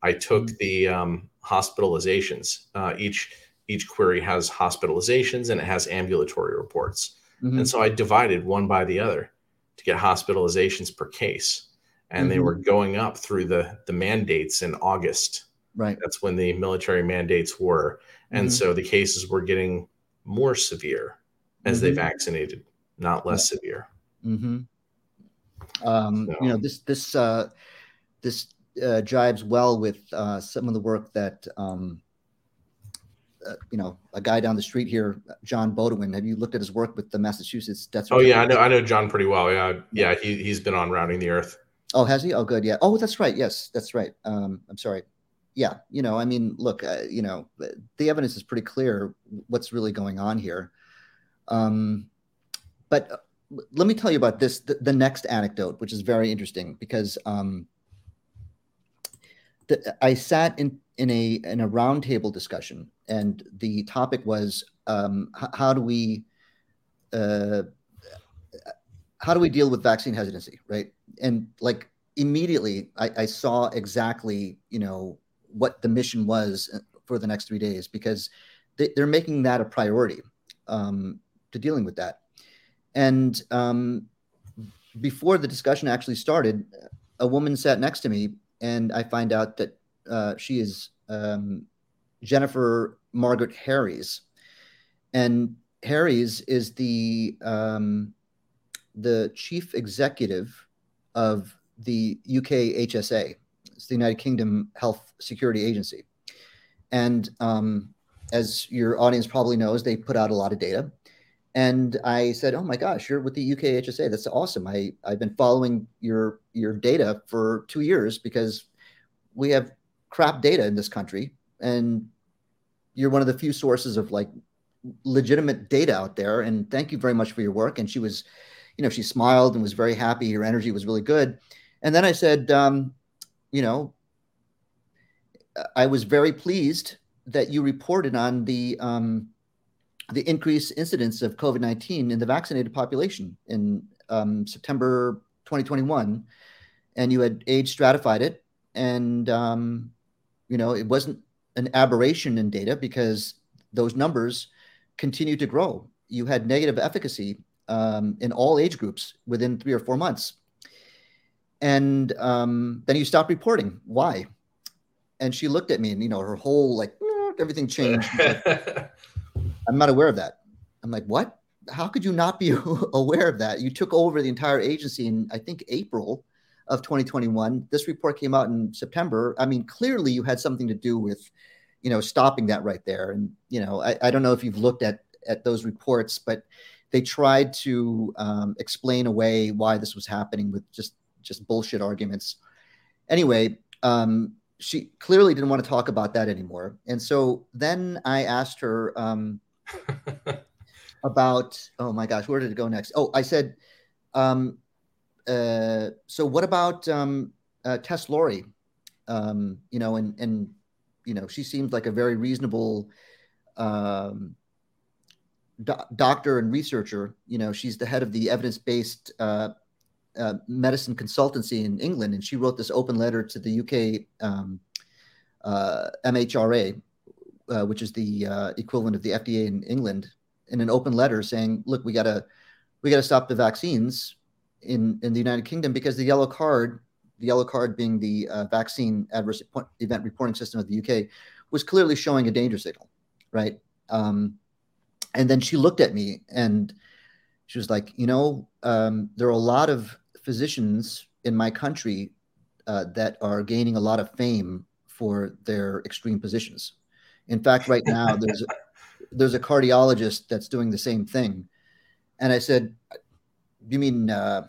I took mm-hmm. the um, hospitalizations. Uh, each each query has hospitalizations and it has ambulatory reports, mm-hmm. and so I divided one by the other to get hospitalizations per case. And mm-hmm. they were going up through the, the mandates in August. Right. That's when the military mandates were. And mm-hmm. so the cases were getting more severe as mm-hmm. they vaccinated, not less yeah. severe. Um, so. You know, this, this, uh, this uh, jives well with uh, some of the work that um, uh, you know, a guy down the street here, John Beaudoin. Have you looked at his work with the Massachusetts Death? Oh yeah, I know. I know John pretty well. Yeah, yeah. He he's been on Rounding the Earth. Oh, has he? Oh, good. Yeah. Oh, that's right. Yes, that's right. Um, I'm sorry. Yeah. You know, I mean, look, uh, you know, the evidence is pretty clear what's really going on here. Um, but let me tell you about this. The, the, next anecdote, which is very interesting, because um, the, I sat in in a in a roundtable discussion, and the topic was um, h- how do we uh, how do we deal with vaccine hesitancy, right? And like immediately, I, I saw exactly you know what the mission was uh, for the next three days because they, are making that a priority um, to dealing with that. And um, before the discussion actually started, a woman sat next to me, and I find out that uh, she is um, Jennifer Margaret Harries, and Harries is the um, the chief executive of the UK HSA. It's the United Kingdom Health Security Agency, and um, as your audience probably knows, they put out a lot of data. And I said, "Oh my gosh, you're with the UK HSA. That's awesome. I I've been following your your data for two years because we have crap data in this country, and you're one of the few sources of like legitimate data out there. And thank you very much for your work." And she was, you know, she smiled and was very happy. Her energy was really good. And then I said, um, you know, I was very pleased that you reported on the um, the increased incidence of COVID nineteen in the vaccinated population in um, September 2021, and you had age stratified it, and um, you know, it wasn't an aberration in data because those numbers continue to grow. You had negative efficacy um, in all age groups within three or four months. And um, then you stopped reporting. Why? And she looked at me and, you know, her whole like, everything changed. I'm not aware of that. I'm like, what? How could you not be aware of that? You took over the entire agency in, I think, April of 2021. This report came out in September. I mean, clearly you had something to do with, you know, stopping that right there. And you know, I, I don't know if you've looked at at those reports, but they tried to um, explain away why this was happening with just just bullshit arguments. Anyway, um, she clearly didn't want to talk about that anymore, and so then I asked her um, about oh my gosh, where did it go next? Oh, I said, um, uh, so what about um, uh, Tess Lawrie? Um, you know, and and you know, she seemed like a very reasonable um, do- doctor and researcher. You know, she's the head of the evidence-based uh, uh, medicine consultancy in England, and she wrote this open letter to the UK um, uh, MHRA, uh, which is the uh, equivalent of the FDA in England, in an open letter saying, "Look, we gotta we gotta stop the vaccines in in the United Kingdom because the yellow card." The yellow card being the uh, vaccine adverse event reporting system of the UK was clearly showing a danger signal, right? Um, and then she looked at me and she was like, you know, um, there are a lot of physicians in my country uh, that are gaining a lot of fame for their extreme positions. In fact, right now there's a, there's a cardiologist that's doing the same thing, and I said, "You mean uh,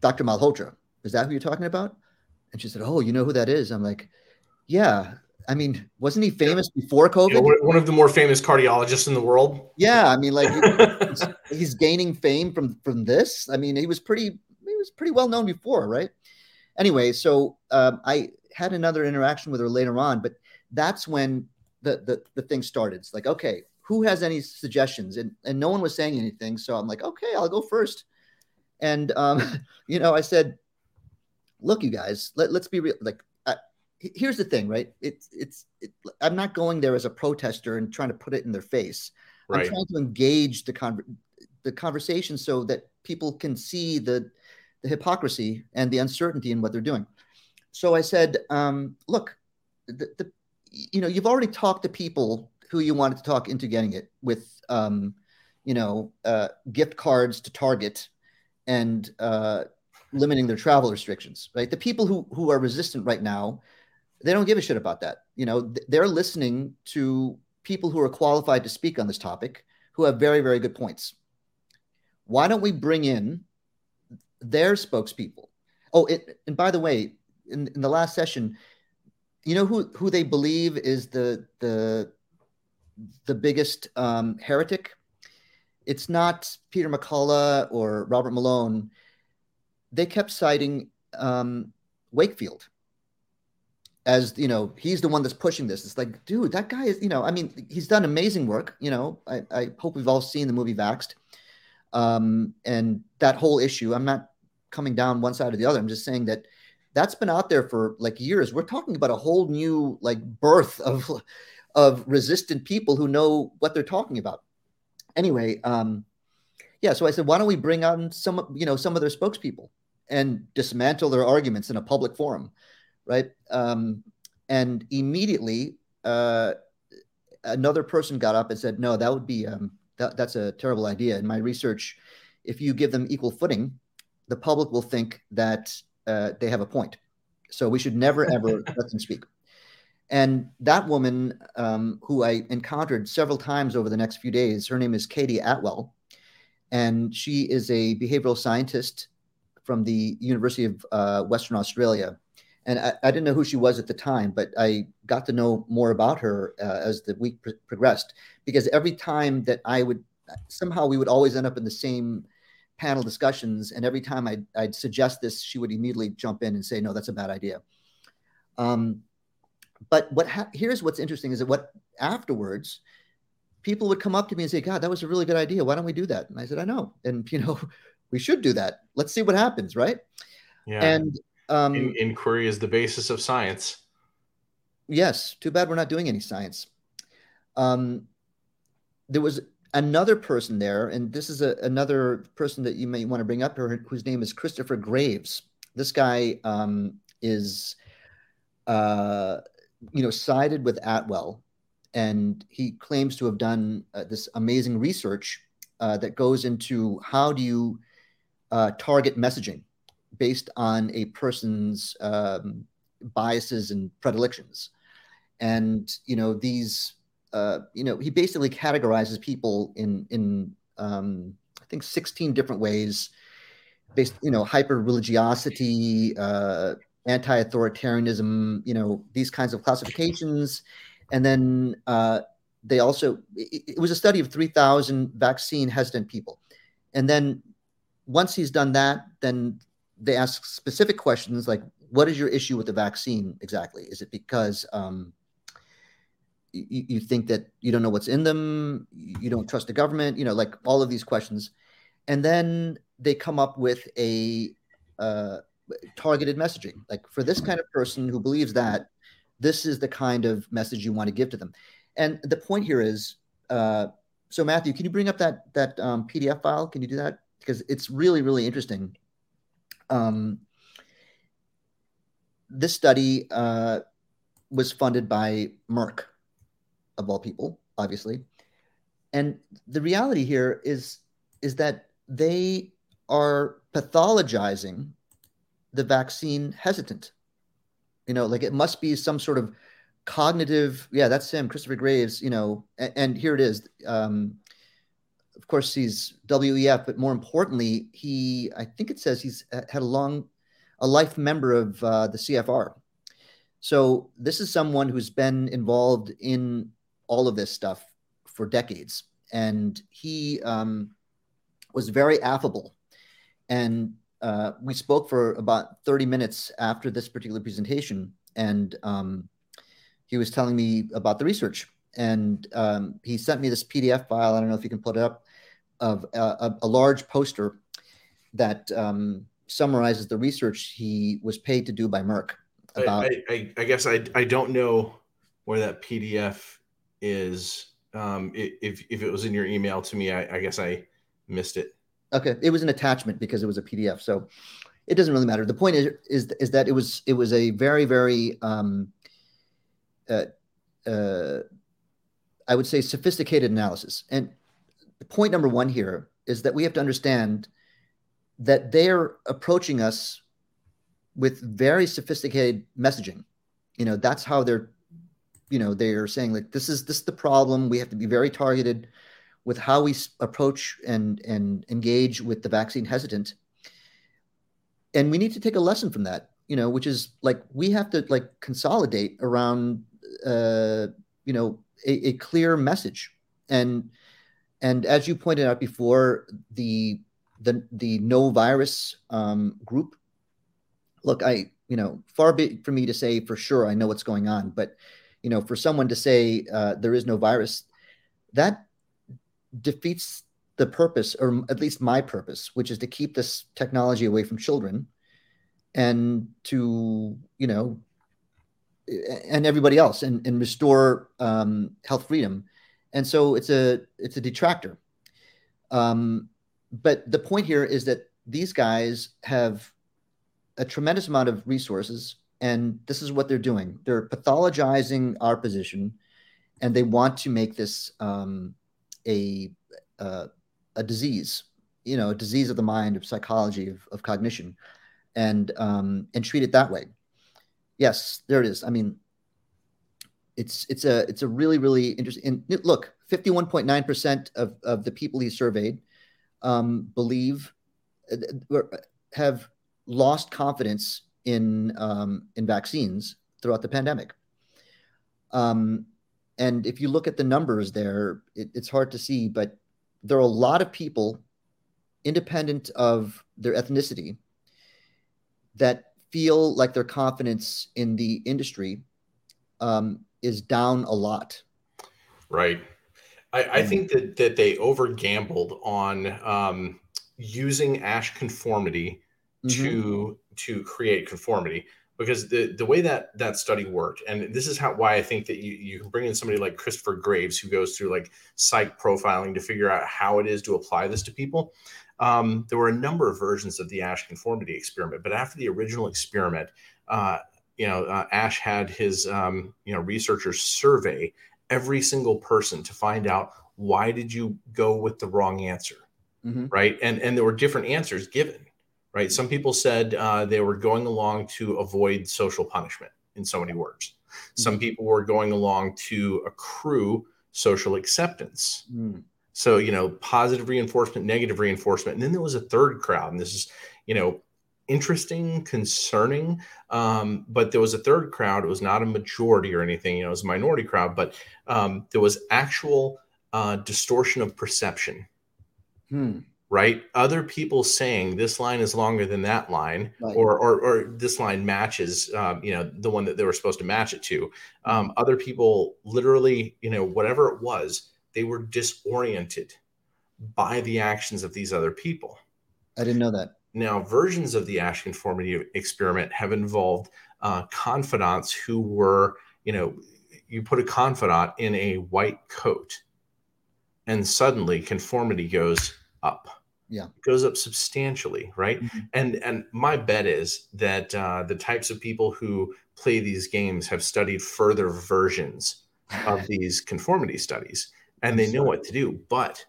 Dr. Malhotra? Is that who you're talking about?" And she said, "Oh, you know who that is?" I'm like, "Yeah, I mean, wasn't he famous before COVID? You know, one of the more famous cardiologists in the world. Yeah, I mean, like he's, he's, gaining fame from from this. I mean, he was pretty he was pretty well known before, right? Anyway, so um, I had another interaction with her later on, but that's when the the the thing started. It's like, okay, who has any suggestions? And and no one was saying anything, so I'm like, okay, I'll go first. And um, you know, I said, look, you guys, let, let's be real. Like, here's the thing, right? It's it's it, I'm not going there as a protester and trying to put it in their face. Right. I'm trying to engage the con- the conversation so that people can see the the hypocrisy and the uncertainty in what they're doing. So I said, um, look, the, the you know you've already talked to people who you wanted to talk into getting it with um, you know uh, gift cards to Target and uh, limiting their travel restrictions, right? The people who who are resistant right now they don't give a shit about that. You know, they're listening to people who are qualified to speak on this topic who have very, very good points. Why don't we bring in their spokespeople? Oh, it, and by the way, in, in the last session, you know who who they believe is the the the biggest um, heretic? It's not Peter McCullough or Robert Malone. They kept citing um, Wakefield as you know he's the one that's pushing this it's like dude that guy is you know i mean he's done amazing work you know i, I hope we've all seen the movie vaxxed um, and that whole issue i'm not coming down one side or the other i'm just saying that that's been out there for like years we're talking about a whole new like birth of of resistant people who know what they're talking about anyway um yeah so i said why don't we bring on some you know some of their spokespeople and dismantle their arguments in a public forum right? Um, and immediately, uh, another person got up and said, "No, that would be um, that, that's a terrible idea." In my research, if you give them equal footing, the public will think that uh, they have a point. So we should never ever let them speak. And that woman, um, who I encountered several times over the next few days, her name is Katie Attwell, and she is a behavioral scientist from the University of uh, Western Australia and I, I, didn't know who she was at the time, but I got to know more about her uh, as the week pr- progressed. Because every time that I would, somehow we would always end up in the same panel discussions, and every time I'd, I'd suggest this, she would immediately jump in and say, "No, that's a bad idea." Um, but what ha- here's what's interesting is that what afterwards, people would come up to me and say, "God, that was a really good idea. Why don't we do that?" And I said, "I know, and you know, we should do that. Let's see what happens, right?" Yeah. And um, In- inquiry is the basis of science. Yes. Too bad we're not doing any science. Um, there was another person there, and this is a, another person that you may want to bring up here, whose name is Christopher Graves. This guy um, is, uh, you know, sided with Attwell, and he claims to have done uh, this amazing research uh, that goes into how do you uh, target messaging based on a person's um, biases and predilections. And you know these, uh, you know, he basically categorizes people in in um, I think 16 different ways based, you know, hyper religiosity, uh, anti-authoritarianism, you know, these kinds of classifications. And then uh, they also, it, it was a study of 3,000 vaccine hesitant people. And then once he's done that, then they ask specific questions like, what is your issue with the vaccine exactly? Is it because um, you, you think that you don't know what's in them, you don't trust the government, you know, like all of these questions. And then they come up with a uh, targeted messaging. Like for this kind of person who believes that, this is the kind of message you want to give to them. And the point here is, uh, so Mathew, can you bring up that that um, PDF file? Can you do that? Because it's really really interesting. Um, this study uh, was funded by Merck, of all people, obviously. And the reality here is is that they are pathologizing the vaccine hesitant. You know, like it must be some sort of cognitive. Yeah, that's him, Christopher Graves. You know, and, and here it is. Um, of course, he's WEF, but more importantly, he I think it says he's had a long, a life member of uh, the CFR. So this is someone who's been involved in all of this stuff for decades, and he um, was very affable. And uh, we spoke for about 30 minutes after this particular presentation. And um, he was telling me about the research. And um, he sent me this pdf file. I don't know if you can pull it up of uh, a, a, large poster that um, summarizes the research he was paid to do by merck about i, I, I guess I, I don't know where that pdf is um, if, if it was in your email to me I, I guess i missed it Okay, it was an attachment because it was a PDF, so it doesn't really matter. The point is is is that it was it was a very very um, uh, uh, I would say sophisticated analysis. And the point number one here is that we have to understand that they're approaching us with very sophisticated messaging. You know, that's how they're, you know, they're saying like this is this is the problem. We have to be very targeted with how we approach and and engage with the vaccine hesitant and we need to take a lesson from that you know which is like we have to like consolidate around uh you know a, a clear message and and as you pointed out before the the the no virus um, group look i you know far be for me to say for sure i know what's going on but you know for someone to say uh, there is no virus that defeats the purpose, or at least my purpose, which is to keep this technology away from children and to, you know, and everybody else and, and restore um, health freedom. And so it's a it's a detractor. Um, but the point here is that these guys have a tremendous amount of resources, and this is what they're doing. They're pathologizing our position, and they want to make this um, a uh, a disease, you know, a disease of the mind, of psychology, of, of cognition, and um, and treat it that way. Yes, there it is. I mean, it's it's a it's a really really interesting. Look, fifty one point nine percent of of the people he surveyed um, believe uh, have lost confidence in um, in vaccines throughout the pandemic. Um, and if you look at the numbers there, it, it's hard to see, but there are a lot of people, independent of their ethnicity, that feel like their confidence in the industry um, is down a lot. Right. I, I think that that they over gambled on um, using Asch conformity mm-hmm. to to create conformity because the the way that that study worked and this is how why i think that you, you can bring in somebody like christopher graves who goes through like psych profiling to figure out how it is to apply this to people. Um, there were a number of versions of the Asch conformity experiment but after the original experiment uh, you know uh, asch had his um, you know researchers survey every single person to find out why did you go with the wrong answer? Mm-hmm. right? And and there were different answers given right? Some people said uh, they were going along to avoid social punishment, in so many words. Some mm. people were going along to accrue social acceptance. Mm. So, you know, positive reinforcement, negative reinforcement. And then there was a third crowd. And this is, you know, interesting, concerning. Um, but there was a third crowd. It was not a majority or anything, you know, it was a minority crowd, but um, there was actual uh, distortion of perception. Hmm right? Other people saying this line is longer than that line, right. or, or, or this line matches, um, you know, the one that they were supposed to match it to. Um, other people literally, you know, whatever it was, they were disoriented by the actions of these other people. I didn't know that. Now, versions of the Asch conformity experiment have involved uh, confidants who were, you know, you put a confidant in a white coat, and suddenly conformity goes up yeah. It goes up substantially right? Mm-hmm. and and my bet is that uh, the types of people who play these games have studied further versions of these conformity studies and they know what to do. But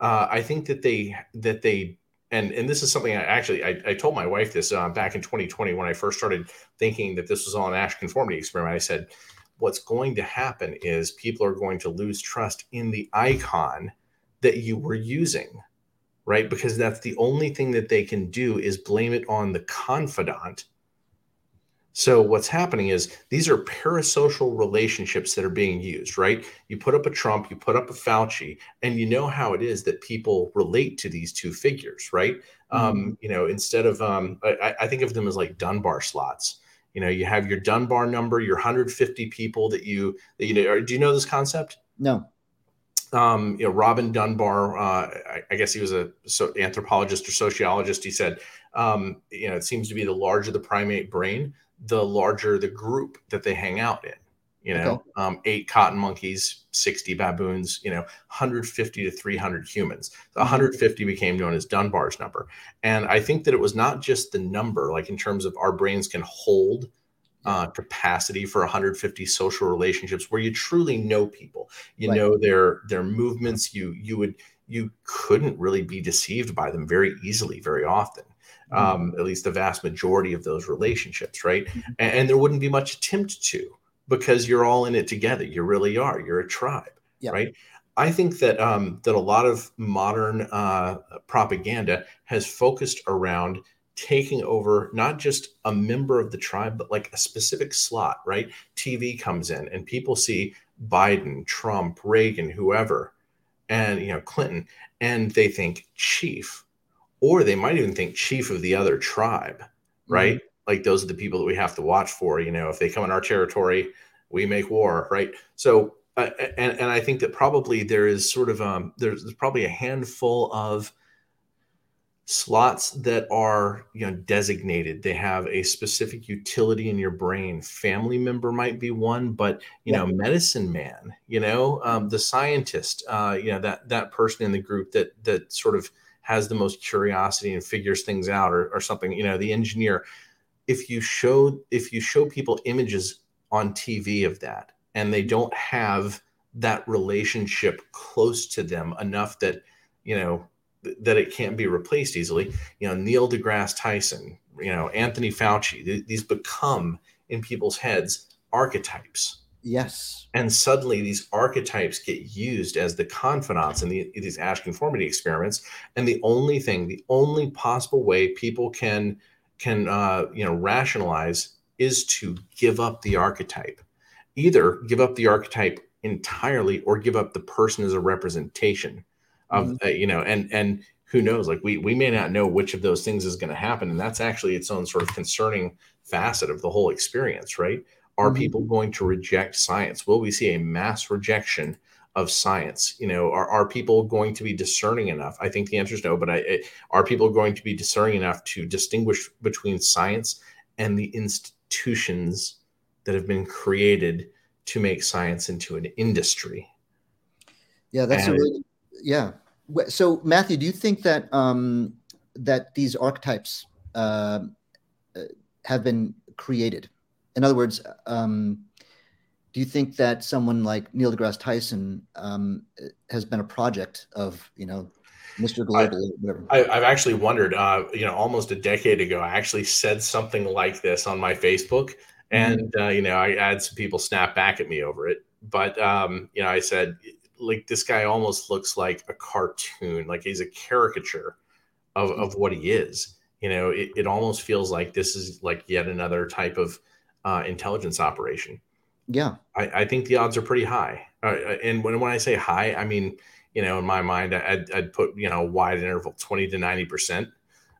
uh, i think that they that they and and this is something i actually i, I told my wife this uh, back in 2020 when i first started thinking that this was all an asch conformity experiment. I said what's going to happen is people are going to lose trust in the icon that you were using right? Because that's the only thing that they can do is blame it on the confidant. So what's happening is these are parasocial relationships that are being used, right? You put up a Trump, you put up a Fauci, and you know how it is that people relate to these two figures, right? Mm-hmm. Um, you know, instead of um, I, I think of them as like Dunbar slots. You know, you have your Dunbar number, your 150 people that you that you know. Do you know this concept? No um, you know, Robin Dunbar, uh, I, I, guess he was a so anthropologist or sociologist. He said, um, you know, it seems to be the larger the primate brain, the larger the group that they hang out in. You know, okay. um, eight cotton monkeys, 60 baboons, you know, 150 to 300 humans. The 150 mm-hmm. became known as Dunbar's number. And I think that it was not just the number, like in terms of our brains can hold uh, capacity for 150 social relationships where you truly know people you right. know their their movements you you would you couldn't really be deceived by them very easily very often mm-hmm. um, at least the vast majority of those relationships right mm-hmm. and, and, there wouldn't be much attempt to because you're all in it together you really are you're a tribe yeah. right I think that um, that a lot of modern uh, propaganda has focused around taking over not just a member of the tribe, but like a specific slot, right? TV comes in and people see Biden, Trump, Reagan, whoever, and you know, Clinton, and they think chief, or they might even think chief of the other tribe, right? Mm-hmm. Like those are the people that we have to watch for. You know, if they come in our territory, we make war, right? So, uh, and and I think that probably there is sort of um there's, there's probably a handful of slots that are you know designated. They have a specific utility in your brain. Family member might be one but you yeah. know medicine man you know um, the scientist uh, you know that that person in the group that that sort of has the most curiosity and figures things out or, or something you know the engineer. If you show if you show people images on tv of that and they don't have that relationship close to them enough that you know that it can't be replaced easily. You know, Neil deGrasse Tyson, you know, Anthony Fauci, th- these become in people's heads archetypes. Yes. And suddenly these archetypes get used as the confidants in the, these Asch conformity experiments. And the only thing, the only possible way people can can uh, you know rationalize is to give up the archetype. Either give up the archetype entirely or give up the person as a representation of mm-hmm. uh, you know and and who knows like we we may not know which of those things is going to happen and that's actually its own sort of concerning facet of the whole experience right? Are mm-hmm. people going to reject science? Will we see a mass rejection of science? You know are, are people going to be discerning enough? I think the answer is no but I, I, are people going to be discerning enough to distinguish between science and the institutions that have been created to make science into an industry? Yeah that's and, a really yeah. So Mathew, do you think that um, that these archetypes uh, have been created? In other words, um, do you think that someone like Neil deGrasse Tyson um, has been a project of you know Mr. Global, I, have actually wondered. Uh, you know, almost a decade ago, I actually said something like this on my Facebook, mm-hmm. and mm-hmm. uh, you know, I had some people snap back at me over it. But um, you know, I said like this guy almost looks like a cartoon, like he's a caricature of, of what he is. You know, it, it almost feels like this is like yet another type of uh, intelligence operation. Yeah, I, I, think the odds are pretty high. Uh, uh, and when when I say high, I mean you know in my mind I'd, I'd put you know wide interval twenty to ninety percent,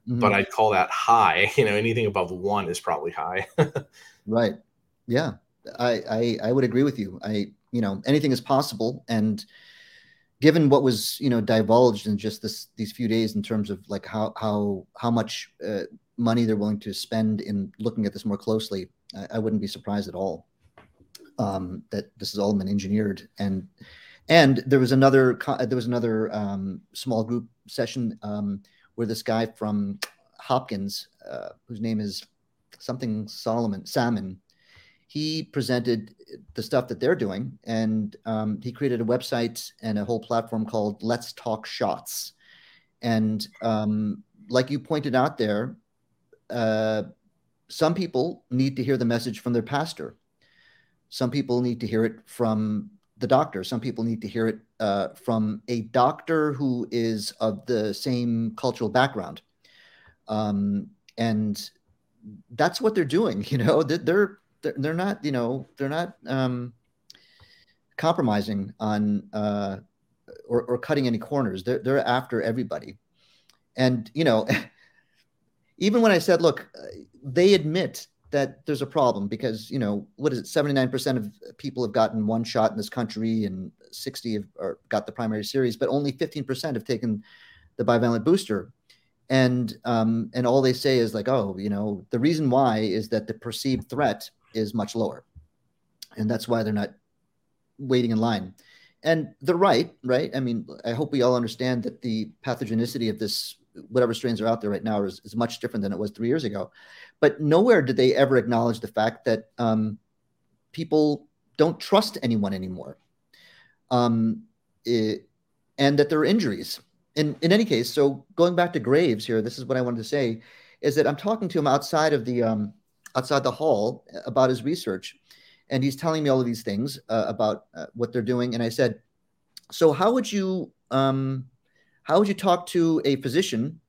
mm-hmm. but I'd call that high. You know, anything above one is probably high. right. Yeah, I, I I would agree with you. I you know anything is possible, and given what was you know divulged in just this these few days in terms of like how how how much uh, money they're willing to spend in looking at this more closely, I, I wouldn't be surprised at all um, that this has all been engineered. And and there was another there was another um, small group session um, where this guy from Hopkins, uh, whose name is something Solomon Salmon, he presented the stuff that they're doing, and um, he created a website and a whole platform called Let's Talk Shots. And um, like you pointed out there, uh, some people need to hear the message from their pastor. Some people need to hear it from the doctor. Some people need to hear it uh, from a doctor who is of the same cultural background. Um, and that's what they're doing. You know, they're they're, they're not. You know, they're not um, compromising on uh, or, or cutting any corners. They're they're after everybody. And you know, even when I said, look, they admit that there's a problem because you know what is it 79% of people have gotten one shot in this country and 60 have or got the primary series but only 15% have taken the bivalent booster and um, and all they say is like oh you know the reason why is that the perceived threat is much lower and that's why they're not waiting in line and they're right right i mean i hope we all understand that the pathogenicity of this whatever strains are out there right now is, is much different than it was three years ago. But nowhere did they ever acknowledge the fact that um, people don't trust anyone anymore, um, it, and that there are injuries. In in any case, so going back to Graves here, this is what I wanted to say, is that I'm talking to him outside of the um, outside the hall about his research, and he's telling me all of these things uh, about uh, what they're doing. And I said, so how would you um, how would you talk to a physician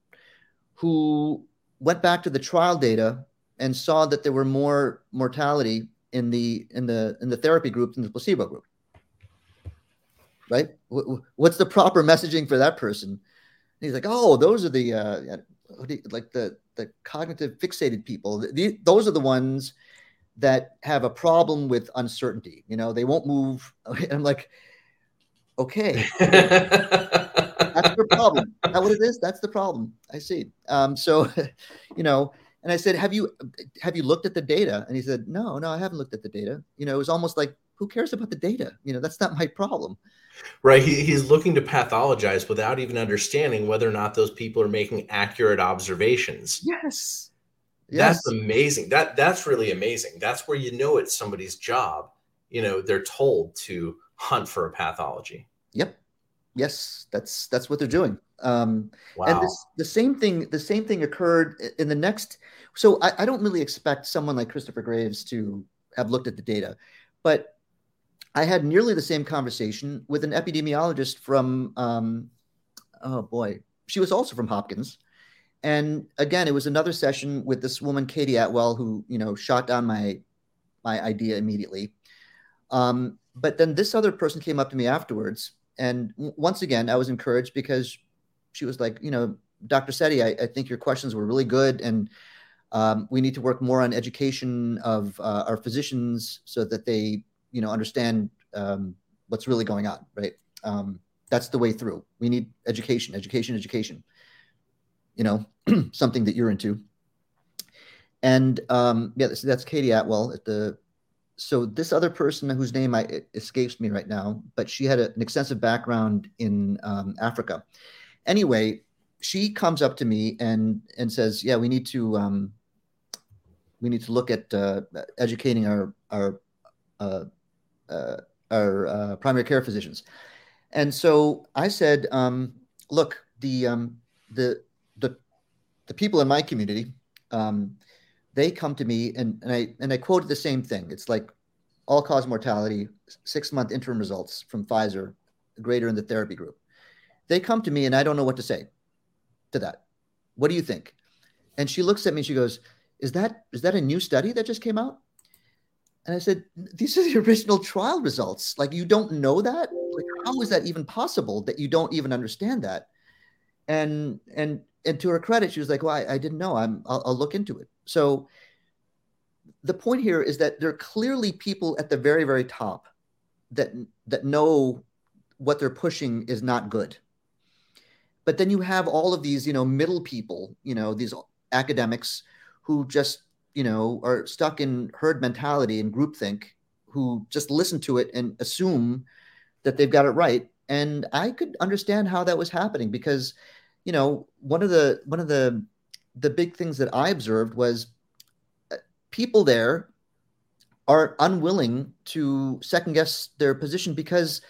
who went back to the trial data and saw that there were more mortality in the in the in the therapy group than the placebo group? Right? What's the proper messaging for that person? And he's like, oh, those are the uh, like the the cognitive fixated people. The, those are the ones that have a problem with uncertainty. You know, they won't move. And I'm like, okay. that's the problem. Is that what it is? That's the problem. I see. Um, so, you know, and I said, "Have you have you looked at the data?" And he said, "No, no, I haven't looked at the data." You know, it was almost like, "Who cares about the data? You know, that's not my problem." Right. He, he's looking to pathologize without even understanding whether or not those people are making accurate observations. Yes. Yes. That's amazing. That that's really amazing. That's where you know it's somebody's job. You know, they're told to hunt for a pathology. Yep yes, that's that's what they're doing. Um, wow. And this, the same thing, the same thing occurred in the next. So I, I, don't really expect someone like Christopher Graves to have looked at the data, but I had nearly the same conversation with an epidemiologist from. Um, oh boy, she was also from Hopkins, and again, it was another session with this woman, Katie Attwell, who you know shot down my my idea immediately. Um, but then this other person came up to me afterwards and once again, I was encouraged because she was like, you know, Dr. Setty, I, I think your questions were really good, and um, we need to work more on education of uh, our physicians so that they, you know, understand um, what's really going on. Right? Um, that's the way through. We need education, education, education. You know, something that you're into. And um, yeah, that's, that's Katie Attwell at the so this other person whose name I, escapes me right now, but she had a, an extensive background in um, Africa. Anyway, she comes up to me and and says, "Yeah, we need to um, we need to look at uh, educating our our uh, uh, our uh, primary care physicians." And so I said, um, "Look, the um, the the the people in my community." Um, they come to me and, and I and I quoted the same thing. It's like all cause mortality, six month interim results from Pfizer greater in the therapy group. They come to me and I don't know what to say to that. What do you think? And she looks at me and she goes, Is that is that a new study that just came out? And I said, These are the original trial results. Like you don't know that? Like, how is that even possible that you don't even understand that? And and and to her credit, she was like, Well, I, I didn't know. I'm I'll, I'll look into it. So the point here is that there are clearly people at the very, very top that that know what they're pushing is not good. But then you have all of these, you know, middle people, you know, these academics who just, you know, are stuck in herd mentality and groupthink, who just listen to it and assume that they've got it right. And I could understand how that was happening because, you know, one of the one of the the big things that I observed was uh, people there are unwilling to second guess their position because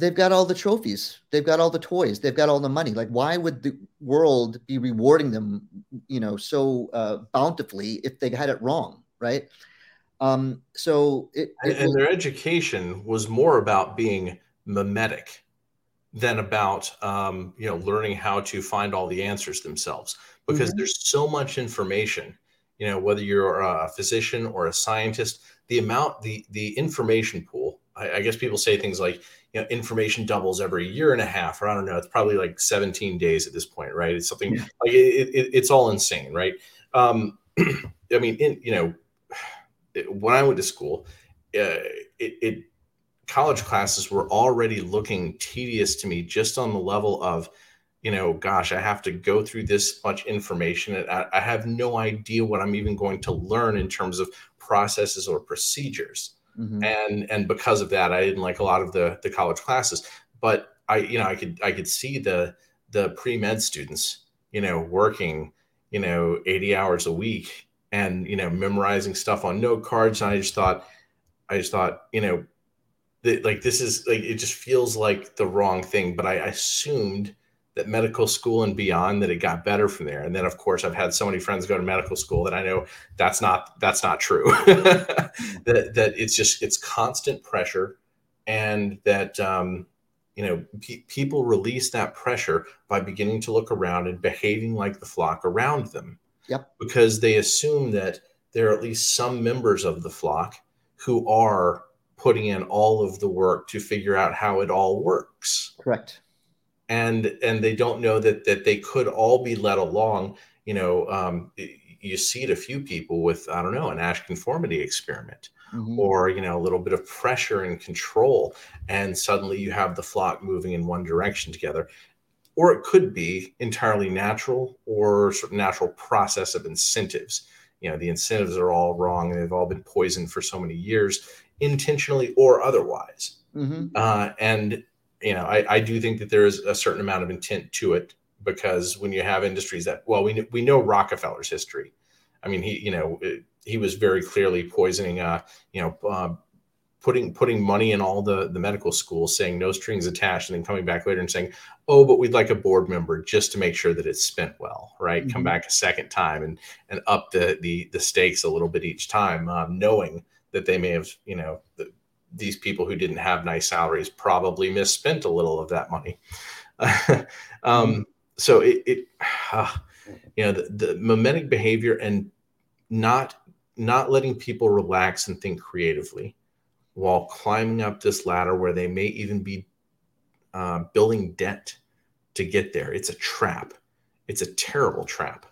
they've got all the trophies they've got all the toys they've got all the money. Like why would the world be rewarding them you know so uh, bountifully if they had it wrong right? Um, so it, it and, their education was more about being mimetic than about um, you know learning how to find all the answers themselves. Because mm-hmm. there's so much information you know whether you're a physician or a scientist the amount the the information pool I, I, guess people say things like you know information doubles every year and a half or i don't know it's probably like 17 days at this point right it's something yeah. like it, it, it's all insane right um i mean in you know when i went to school uh, it, it college classes were already looking tedious to me just on the level of you know, gosh, I have to go through this much information. And I, I, have no idea what I'm even going to learn in terms of processes or procedures. Mm-hmm. And and because of that, I didn't like a lot of the the college classes. But I, you know, I could I could see the the pre med students, you know, working, you know, 80 hours a week and you know, memorizing stuff on note cards. And I just thought, I just thought, you know, that like this is like it just feels like the wrong thing. But I assumed that medical school and beyond that it got better from there. And then of course i've had so many friends go to medical school that i know that's not that's not true. That that it's just it's constant pressure and that um, you know pe- people release that pressure by beginning to look around and behaving like the flock around them. Yep. Because they assume that there are at least some members of the flock who are putting in all of the work to figure out how it all works. Correct and and they don't know that that they could all be led along you know um, you see it a few people with i don't know an Asch conformity experiment mm-hmm. or you know a little bit of pressure and control and suddenly you have the flock moving in one direction together or it could be entirely natural or sort of natural process of incentives you know the incentives are all wrong they've all been poisoned for so many years intentionally or otherwise mm-hmm. uh, and you know, I, I do think that there is a certain amount of intent to it because when you have industries that, well, we we know Rockefeller's history. I mean, he you know he was very clearly poisoning, uh, you know, uh, putting putting money in all the the medical schools, saying no strings attached, and then coming back later and saying, oh, but we'd like a board member just to make sure that it's spent well, right? Mm-hmm. Come back a second time and and up the the the stakes a little bit each time, um, knowing that they may have, you know, the, these people who didn't have nice salaries probably misspent a little of that money. um, so it, it uh, you know, the, the mimetic behavior and not not letting people relax and think creatively while climbing up this ladder where they may even be uh, building debt to get there. It's a trap. It's a terrible trap.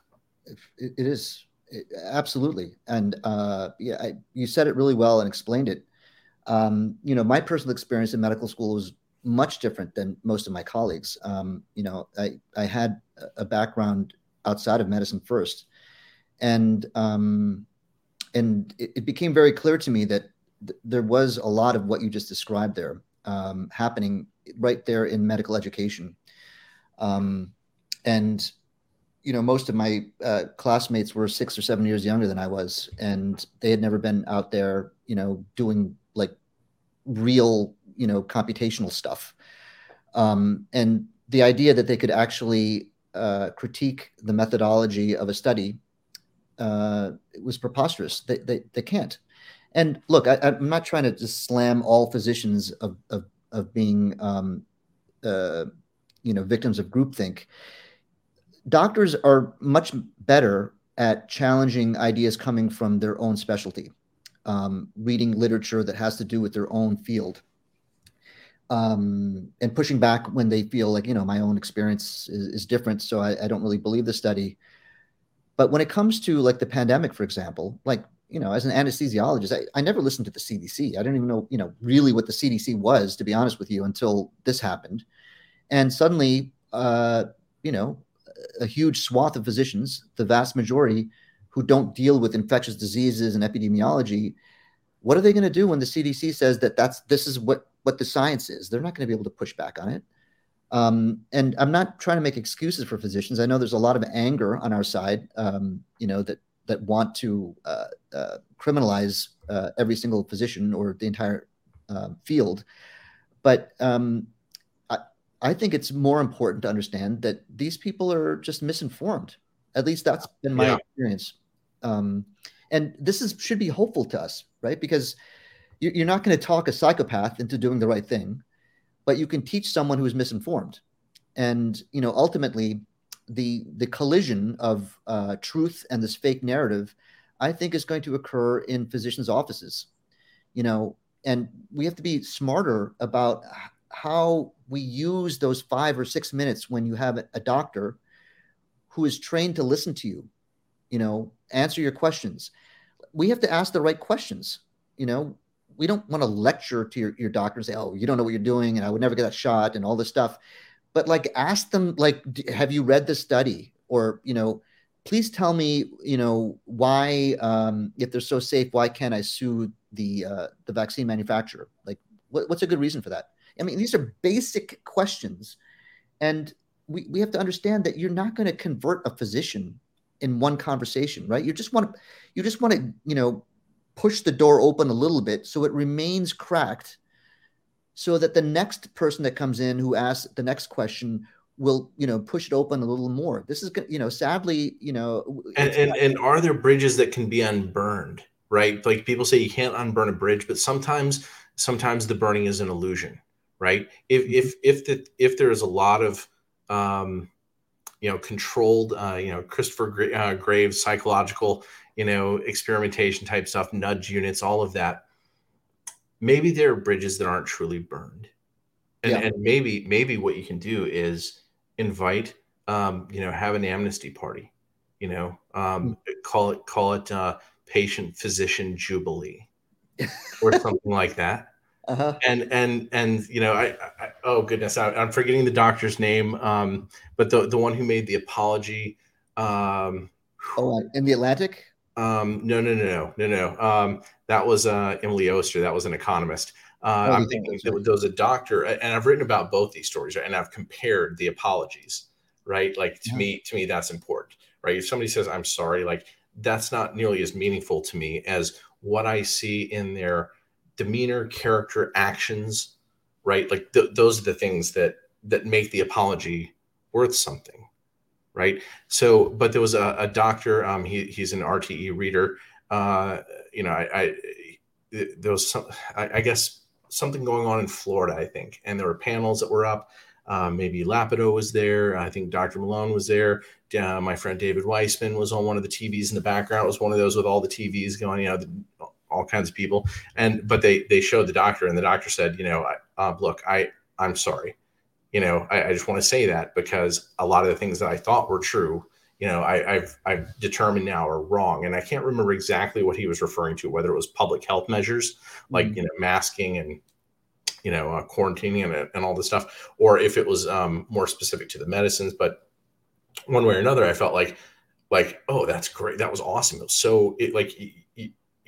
it, it is it, absolutely, and uh, yeah, I, you said it really well and explained it um, you know, my personal experience in medical school was much different than most of my colleagues. Um, you know, I, I had a background outside of medicine first, and um, and it, it, became very clear to me that th- there was a lot of what you just described there um, happening right there in medical education, um, and you know, most of my uh, classmates were six or seven years younger than I was, and they had never been out there, you know, doing like real, you know, computational stuff. Um, and the idea that they could actually uh, critique the methodology of a study uh, was preposterous. They, they, they can't. And look, I, am not trying to just slam all physicians of, of of being, um, uh, you know, victims of groupthink. Doctors are much better at challenging ideas coming from their own specialty, um, reading literature that has to do with their own field, um, and pushing back when they feel like, you know, my own experience is, is different, so I, I don't really believe the study. But when it comes to like the pandemic, for example, like you know, as an anesthesiologist, I, I never listened to the CDC. I didn't even know, you know, really what the CDC was, to be honest with you, until this happened. And suddenly, uh, you know, a huge swath of physicians, the vast majority who don't deal with infectious diseases and epidemiology, what are they going to do when the CDC says that that's this is what what the science is? They're not going to be able to push back on it. Um, and I'm not trying to make excuses for physicians. I know there's a lot of anger on our side, um, you know, that that want to uh, uh, criminalize uh, every single physician or the entire um, field. But um, I, I think it's more important to understand that these people are just misinformed. At least that's been my yeah. experience. Um, and this is should be hopeful to us, right? Because you're not going to talk a psychopath into doing the right thing, but you can teach someone who is misinformed. And you know, ultimately, the the collision of uh, truth and this fake narrative, I think, is going to occur in physicians' offices. You know, and we have to be smarter about how we use those five or six minutes when you have a doctor who is trained to listen to you, you know, answer your questions. We have to ask the right questions. You know, we don't want to lecture to your, your doctor and say, oh, you don't know what you're doing, and I would never get that shot and all this stuff. But like ask them like have you read the study? Or you know please tell me you know why um, if they're so safe why can't i sue the uh, the vaccine manufacturer? Like what, what's a good reason for that? I mean these are basic questions. And we, we have to understand that you're not going to convert a physician in one conversation right? You just want to you just want to you know push the door open a little bit so it remains cracked so that the next person that comes in who asks the next question will you know push it open a little more. This is you know sadly you know and and, and are there bridges that can be unburned right? Like people say you can't unburn a bridge but sometimes sometimes the burning is an illusion right? If mm-hmm. if if the if there is a lot of um you know controlled uh you know christopher Gra- uh, graves psychological you know experimentation type stuff nudge units all of that maybe there are bridges that aren't truly burned and, yeah. and maybe maybe what you can do is invite um, you know have an amnesty party you know um, mm. call it call it uh, patient physician jubilee or something like that uh-huh. and and and you know I, I oh goodness I, am forgetting the doctor's name um, but the the one who made the apology um, oh in the atlantic um, no, no, no, no, no, no. Um, that was uh, Emily Oster. That was an economist. Uh, oh, I'm thinking there, there was a doctor, and I've written about both these stories, right? and I've compared the apologies, right? Like to yeah. me, to me, that's important, right? If somebody says I'm sorry, like that's not nearly as meaningful to me as what I see in their demeanor, character, actions, right? Like th- those are the things that that make the apology worth something right? So, but there was a, a doctor. Um, he, he's an RTE reader. Uh, you know, I, I there was some, I, I, guess something going on in Florida, I think, and there were panels that were up. Um, maybe Ladapo was there. I think Dr. Malone was there. Uh, my friend David Wiseman was on one of the TVs in the background. It was one of those with all the TVs going, you know, the, all kinds of people. And but they they showed the doctor, and the doctor said, you know, uh, look, I I'm sorry you know, I, I just want to say that because a lot of the things that I thought were true, you know, I, have I've determined now are wrong, and I can't remember exactly what he was referring to, whether it was public health measures like mm-hmm. you know masking and you know uh, quarantining and, and all this stuff, or if it was um, more specific to the medicines. But one way or another, I felt like like oh that's great, that was awesome. It was so it like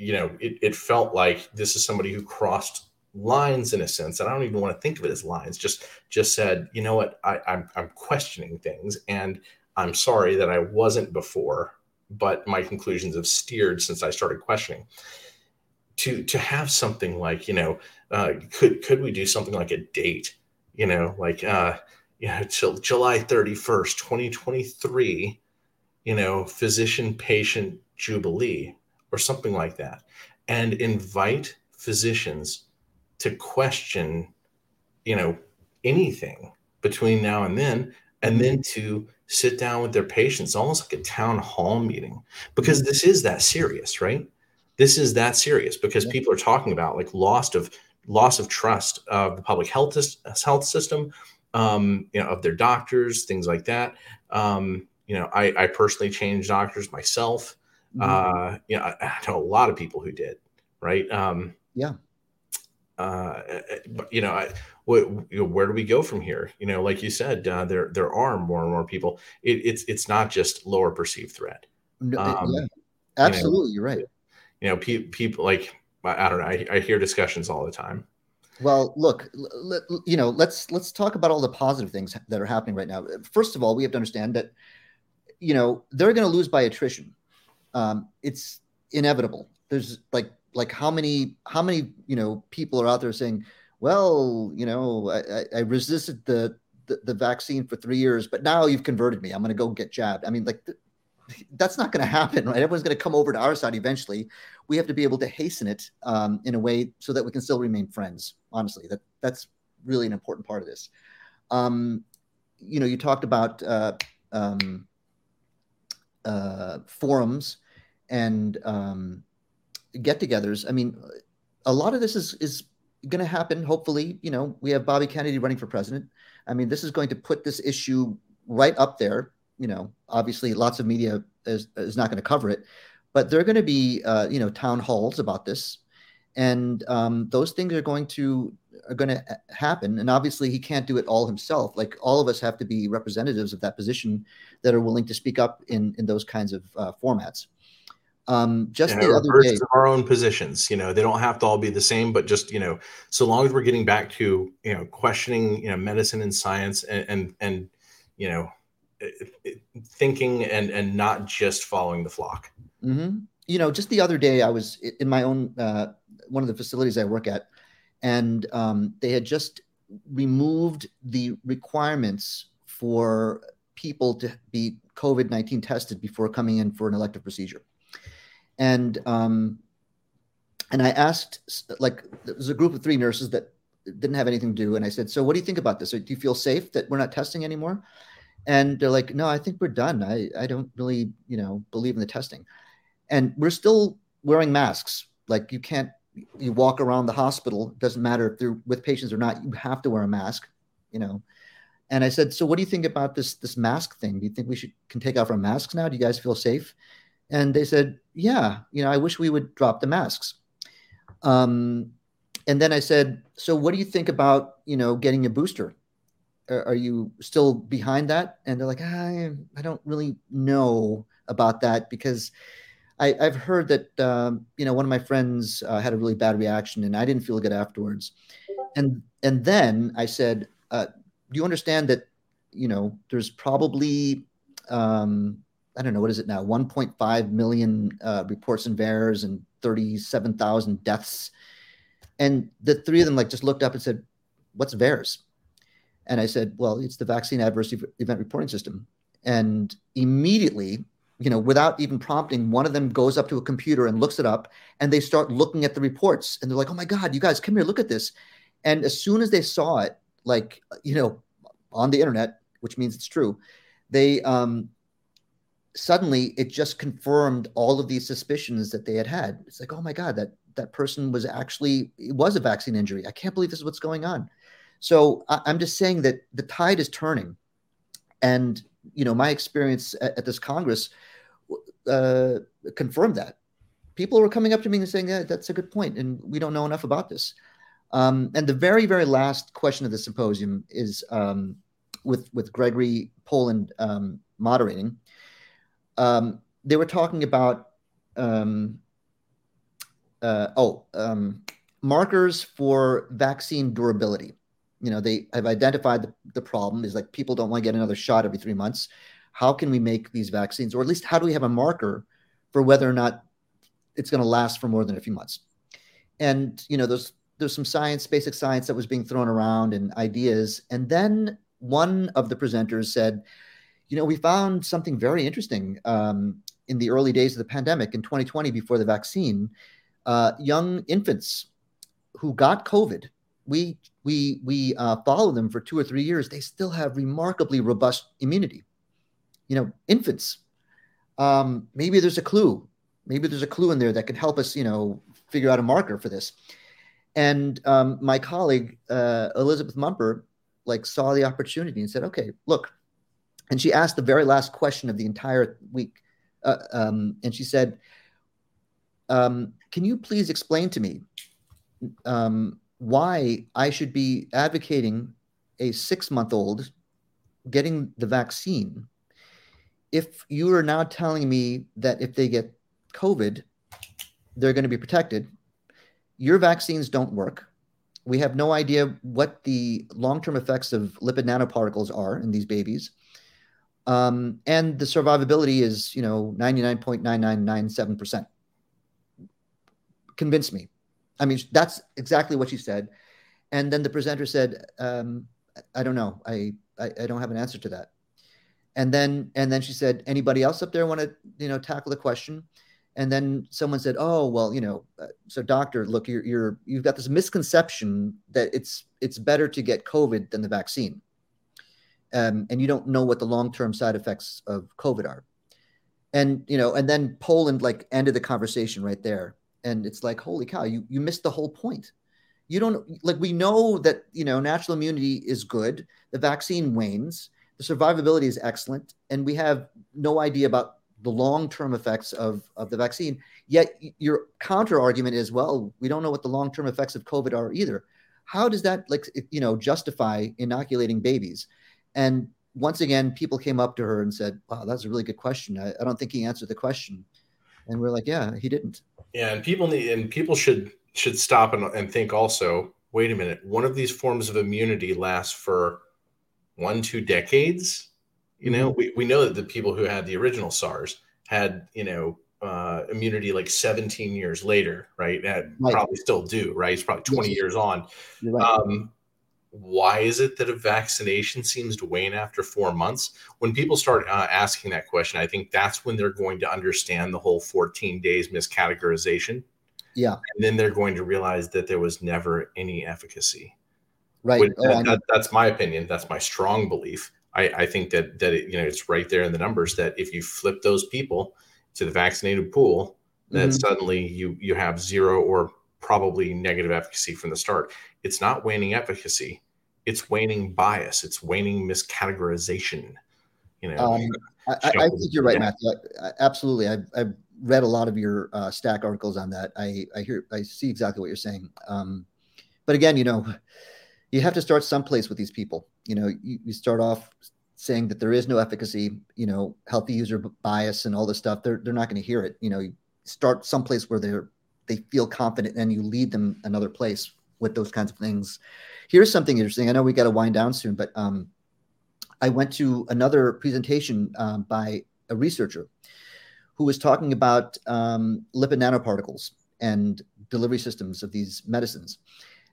you, know it, it felt like this is somebody who crossed lines in a sense and i don't even want to think of it as lines just just said you know what? I, I'm, I'm questioning things and i'm sorry that i wasn't before but my conclusions have steered since i started questioning. To to have something like you know uh, could could we do something like a date you know like uh you know till july 31st 2023 you know physician patient jubilee or something like that and invite physicians to question you know anything between now and then and then to sit down with their patients almost like a town hall meeting because this is that serious right? This is that serious because people are talking about like loss of loss of trust of the public health health system um, you know of their doctors things like that. Um, you know I, I personally changed doctors myself mm-hmm. uh, you know I, I, know a lot of people who did right um, yeah uh, you know, I, what, where do we go from here? You know, like you said, uh, there there are more and more people. It, it's it's not just lower perceived threat. Um, yeah, absolutely, you know, you're right. You know, pe- people like I, don't know. I, I hear discussions all the time. Well, look, l- you know, let's let's talk about all the positive things that are happening right now. First of all, we have to understand that, you know, they're going to lose by attrition. Um, it's inevitable. There's like like how many how many you know people are out there saying well you know i, I resisted the, the, the vaccine for three years but now you've converted me. I'm going to go get jabbed. I mean like that's not going to happen right? Everyone's going to come over to our side eventually. We have to be able to hasten it um, in a way so that we can still remain friends honestly. That that's really an important part of this. Um, you know you talked about uh, um, uh, forums and um, get-togethers. I mean, a lot of this is is going to happen. Hopefully, you know, we have Bobby Kennedy running for president. I mean, this is going to put this issue right up there. You know, obviously, lots of media is, is not going to cover it, but there are going to be uh, you know town halls about this, and um, those things are going to are going to happen. And obviously, he can't do it all himself. Like all of us have to be representatives of that position that are willing to speak up in in those kinds of uh, formats. Um, just the other day, our own positions. You know, they don't have to all be the same, but just you know, so long as we're getting back to you know questioning you know medicine and science and and, and you know thinking and and not just following the flock. Mm-hmm. You know, just the other day, I was in my own uh, one of the facilities I work at, and um, they had just removed the requirements for people to be COVID nineteen tested before coming in for an elective procedure and um, and I asked like there's a group of three nurses that didn't have anything to do, and I said, "So what do you think about this? Do you feel safe that we're not testing anymore?" And they're like, "No, I think we're done. I I don't really you know believe in the testing, and we're still wearing masks. Like you can't you walk around the hospital. It doesn't matter if they're with patients or not. You have to wear a mask. You know." And I said, "So what do you think about this this mask thing? Do you think we should can take off our masks now? Do you guys feel safe?" And they said, yeah, you know, I wish we would drop the masks. Um, and then I said, so what do you think about, you know, getting a booster? Are, are you still behind that? And they're like, I, I don't really know about that because I, have heard that, um, you know, one of my friends uh, had a really bad reaction and I didn't feel good afterwards. And, and then I said, uh, do you understand that, you know, there's probably, um, I don't know, what is it now? 1.5 million uh, reports and VAERS and 37,000 deaths. And the three of them like just looked up and said, what's VAERS? And I said, well, it's the vaccine adverse event reporting system. And immediately, you know, without even prompting, one of them goes up to a computer and looks it up and they start looking at the reports and they're like, oh my God, you guys come here, look at this. And as soon as they saw it, like, you know, on the internet, which means it's true, they um, suddenly it just confirmed all of these suspicions that they had had. It's like, oh my God, that that person was actually it was a vaccine injury. I can't believe this is what's going on. So I, am just saying that the tide is turning, and you know my experience at, at this Congress uh, confirmed that. People were coming up to me and saying, yeah, "That's a good point, and we don't know enough about this." Um, and the very, very last question of the symposium is um, with with Gregory Poland um, moderating um, they were talking about um, uh, oh um, markers for vaccine durability. You know, they have identified the, the problem is like people don't want to get another shot every three months. How can we make these vaccines, or at least how do we have a marker for whether or not it's going to last for more than a few months? And you know, there's there's some science, basic science that was being thrown around and ideas. And then one of the presenters said, you know, we found something very interesting um, in the early days of the pandemic in 2020 before the vaccine. Uh, young infants who got COVID we we we uh, follow them for two or three years, they still have remarkably robust immunity. You know, infants. Um, maybe there's a clue. Maybe there's a clue in there that can help us, you know, figure out a marker for this. And um, my colleague uh, Elizabeth Mumper like saw the opportunity and said, "Okay, look." And she asked the very last question of the entire week, uh, um, and she said, um, "Can you please explain to me um, why I should be advocating a six-month-old getting the vaccine if you are now telling me that if they get COVID, they're going to be protected?" your vaccines don't work. We have no idea what the long term effects of lipid nanoparticles are in these babies. Um, and the survivability is, you know, 99.9997%. Convince me. I mean, that's exactly what she said. And then the presenter said, um, I don't know. I, I, I don't have an answer to that. And then and then she said, anybody else up there want to, you know, tackle the question? and then someone said oh well you know uh, so doctor look you're, you're you've got this misconception that it's it's better to get covid than the vaccine um, and you don't know what the long-term side effects of covid are and you know and then poland like ended the conversation right there and it's like holy cow you you missed the whole point you don't like we know that you know natural immunity is good the vaccine wanes the survivability is excellent and we have no idea about the long-term effects of, of the vaccine. Yet your counter argument is, well, we don't know what the long-term effects of COVID are either. How does that like you know justify inoculating babies? And once again, people came up to her and said, "Wow, that's a really good question. I, I don't think he answered the question." And we're like, "Yeah, he didn't." Yeah, and people need and people should should stop and, and think also. Wait a minute. One of these forms of immunity lasts for one two decades you know, mm-hmm. we, we know that the people who had the original SARS had, you know, uh, immunity like 17 years later, right? And right. probably still do, right? It's probably 20 yes. years on. Right. Um, why is it that a vaccination seems to wane after four months? When people start uh, asking that question, I think that's when they're going to understand the whole 14 days miscategorization. Yeah. And then they're going to realize that there was never any efficacy. Right. Which, oh, that, that's my opinion. That's my strong belief. I, I think that that it, you know it's right there in the numbers that if you flip those people to the vaccinated pool, that mm-hmm. suddenly you you have zero or probably negative efficacy from the start. It's not waning efficacy; it's waning bias. It's waning miscategorization. You know, um, I, I, think you're right, yeah. Mathew. I, absolutely, I've, I've, read a lot of your uh, stack articles on that. I I hear I see exactly what you're saying. Um, but again, you know, you have to start someplace with these people. You know, you, you start off saying that there is no efficacy, you know, healthy user bias and all this stuff. They're they're not going to hear it. You know, you start someplace where they're they feel confident, and you lead them another place with those kinds of things. Here's something interesting. I know we got to wind down soon, but um, I went to another presentation um, by a researcher who was talking about um, lipid nanoparticles and delivery systems of these medicines.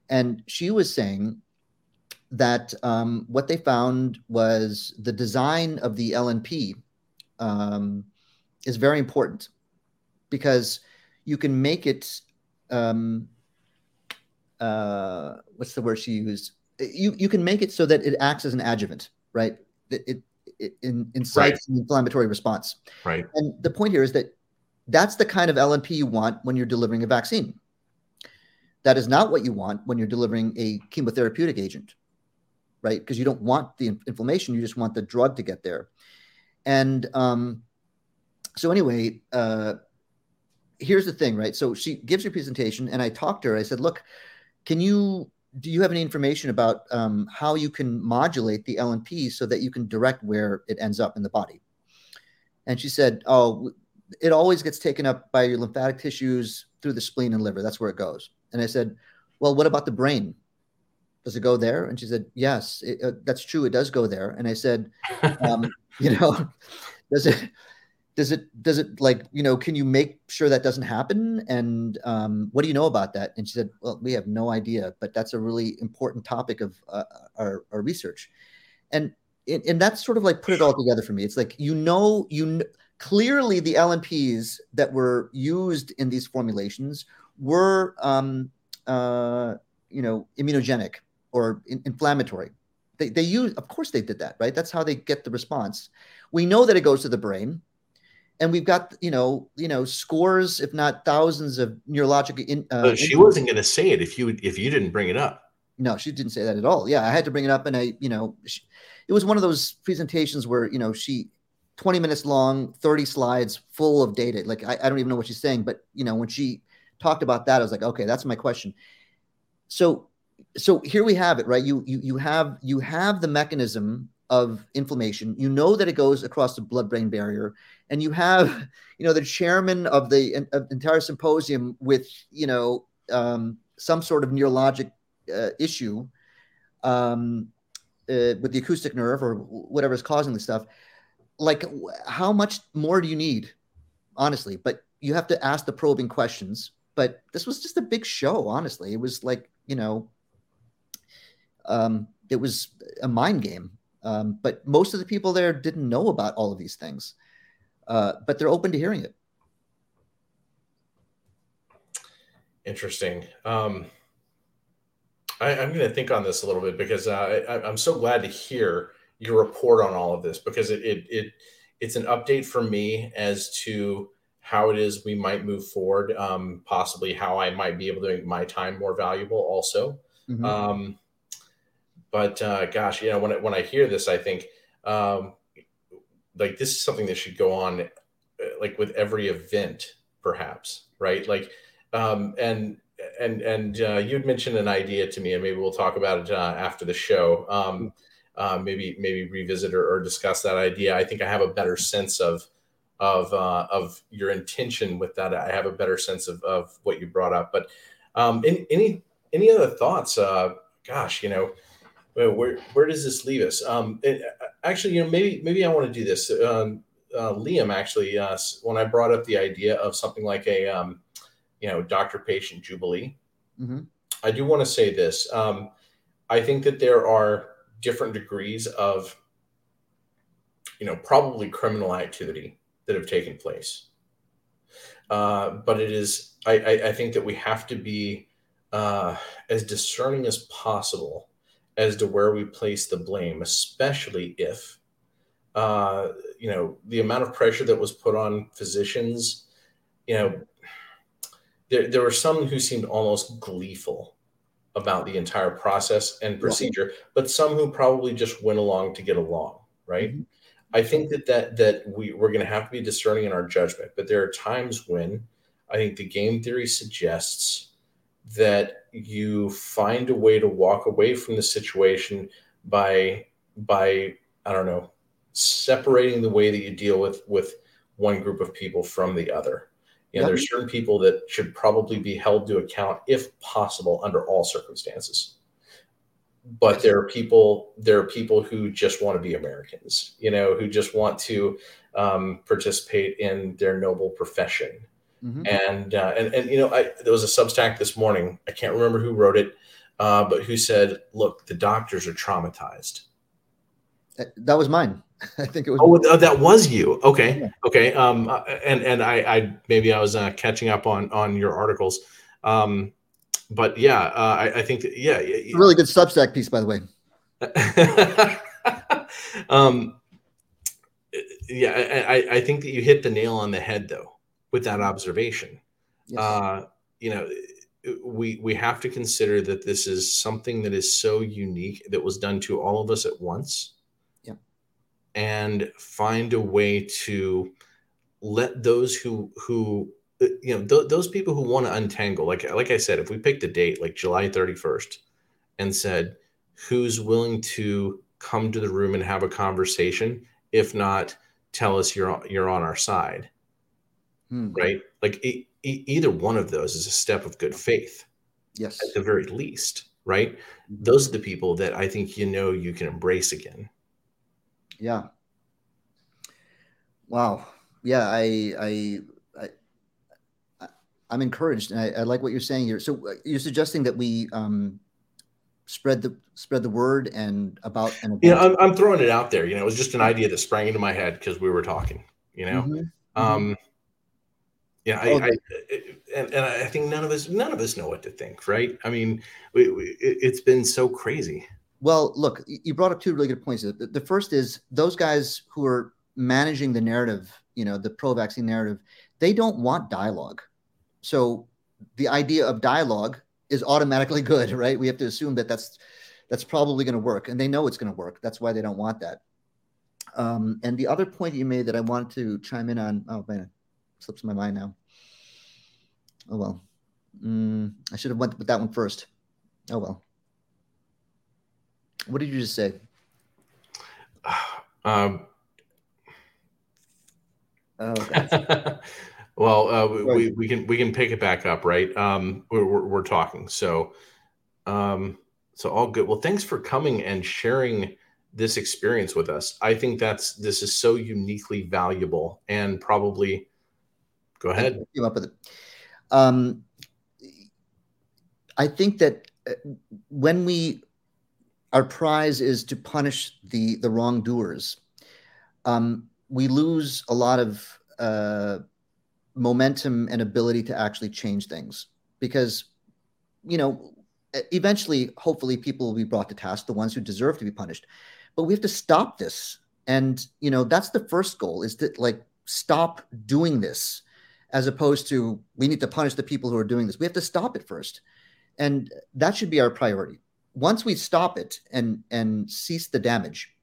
And she was saying that um, what they found was the design of the LNP um, is very important because you can make it. Um, uh, what's the word she used? You you can make it so that it acts as an adjuvant, right? It, it, it in, incites right. an inflammatory response. Right. And the point here is that that's the kind of LNP you want when you're delivering a vaccine. That is not what you want when you're delivering a chemotherapeutic agent right? Because you don't want the inflammation, you just want the drug to get there. And um, so, anyway, uh, here's the thing, right? So she gives her presentation, and I talked to her. I said, "Look, can you do you have any information about um, how you can modulate the LNP so that you can direct where it ends up in the body?" And she said, "Oh, it always gets taken up by your lymphatic tissues through the spleen and liver. That's where it goes." And I said, "Well, what about the brain? does it go there? And she said, yes, it, uh, that's true. It does go there. And I said, um, you know, does it, does it, does it like, you know, can you make sure that doesn't happen? And um, what do you know about that? And she said, well, we have no idea, but that's a really important topic of uh, our, our research. And, and that's sort of like put it all together for me. It's like, you know, you clearly the LNPs that were used in these formulations were um, uh, you know, immunogenic or in, inflammatory. They, they use, of course, they did that, right? That's how they get the response. We know that it goes to the brain, and we've got you know, you know, scores, if not thousands, of neurologic. In, uh, she wasn't going to say it if you if you didn't bring it up. No, she didn't say that at all. Yeah, I had to bring it up, and I, you know, she, it was one of those presentations where you know she 20 minutes long 30 slides full of data like I, I, don't even know what she's saying but you know when she talked about that i was like okay that's my question so so here we have it right you you you have you have the mechanism of inflammation. You know that it goes across the blood brain barrier and you have you know the chairman of the of entire symposium with you know um, some sort of neurologic uh, issue um, uh, with the acoustic nerve or whatever is causing the stuff. Like how much more do you need? Honestly but you have to ask the probing questions. But this was just a big show honestly. It was like you know um, it was a mind game um, but most of the people there didn't know about all of these things uh, but they're open to hearing it interesting um, I, am going to think on this a little bit because uh, I, i'm so glad to hear your report on all of this because it, it, it it's an update for me as to how it is we might move forward, um, possibly how I might be able to make my time more valuable also. Mm-hmm. Um, but uh, gosh, you know, when, when I hear this, I think um, like this is something that should go on uh, like with every event, perhaps, right? Like, um, and and and uh, you'd mentioned an idea to me, and maybe we'll talk about it uh, after the show. Um, uh, maybe maybe revisit or, or, discuss that idea. I think I have a better sense of of uh, of your intention with that. I have a better sense of, of what you brought up. But um, in, any any other thoughts? Uh, gosh, you know, where where does this leave us? Um, it, actually, you know, maybe maybe I want to do this. Um, uh, Liam, actually, uh, when I brought up the idea of something like a um, you know doctor patient jubilee, mm-hmm. I do want to say this. Um, I think that there are different degrees of you know probably criminal activity that have taken place uh, but it is I, I, I, think that we have to be uh, as discerning as possible as to where we place the blame especially if uh, you know the amount of pressure that was put on physicians you know there, there were some who seemed almost gleeful about the entire process and procedure, but some who probably just went along to get along, right? Mm-hmm. I think that that that we we're going to have to be discerning in our judgment, but there are times when I think the game theory suggests that you find a way to walk away from the situation by by I don't know separating the way that you deal with with one group of people from the other you know, yep. there's certain people that should probably be held to account if possible under all circumstances. But there are people, there are people who just want to be Americans, you know, who just want to um, participate in their noble profession. Mm-hmm. And, uh, and, and, you know, I, there was a Substack this morning. I can't remember who wrote it, uh, but who said, look, the doctors are traumatized. That was mine. I think it was. Oh, uh, that was you. Okay, yeah. okay. Um, uh, and and I, I maybe I was uh, catching up on on your articles. Um, but yeah, uh, I, I think that, yeah, really good Substack piece, by the way. um, yeah, I, I think that you hit the nail on the head though with that observation. Yes. Uh, you know, we we have to consider that this is something that is so unique that was done to all of us at once Yeah. and find a way to let those who who you know th- those people who want to untangle like like i said if we picked a date like july 31st and said who's willing to come to the room and have a conversation if not tell us you're you're on our side hmm. right like e- e- either one of those is a step of good faith yes at the very least right mm-hmm. those are the people that i think you know you can embrace again yeah. Wow. Yeah, I, I, I, I'm encouraged, and I, I like what you're saying here. So uh, you're suggesting that we um, spread the spread the word and about and about- you know, I'm, I'm throwing it out there. You know, it was just an idea that sprang into my head because we were talking. You know, mm-hmm. um, Yeah, I, I, and, and I think none of us none of us know what to think, right? I mean, we, we, it's been so crazy. Well, look, you brought up two really good points. The, the first is those guys who are managing the narrative, you know, the pro-vaccine narrative, they don't want dialogue. So the idea of dialogue is automatically good, right? We have to assume that that's that's probably going to work, and they know it's going to work. That's why they don't want that. Um, and the other point you made that I wanted to chime in on, oh man, slips my mind now. Oh well, mm, I should have went with that one first. Oh well. What did you just say? Um, oh, well, uh, we, we can we can pick it back up, right? Um, we're, we're, we're talking, so um, so all good. Well, thanks for coming and sharing this experience with us. I think that's this is so uniquely valuable and probably. Go ahead. Came up with it. Um, I think that uh, when we our prize is to punish the the wrongdoers. Um, we lose a lot of uh, momentum and ability to actually change things because, you know, eventually, hopefully, people will be brought to task, the ones who deserve to be punished. But we have to stop this, and you know, that's the first goal: is to like stop doing this, as opposed to we need to punish the people who are doing this. We have to stop it first, and that should be our priority once we stop it and and cease the damage,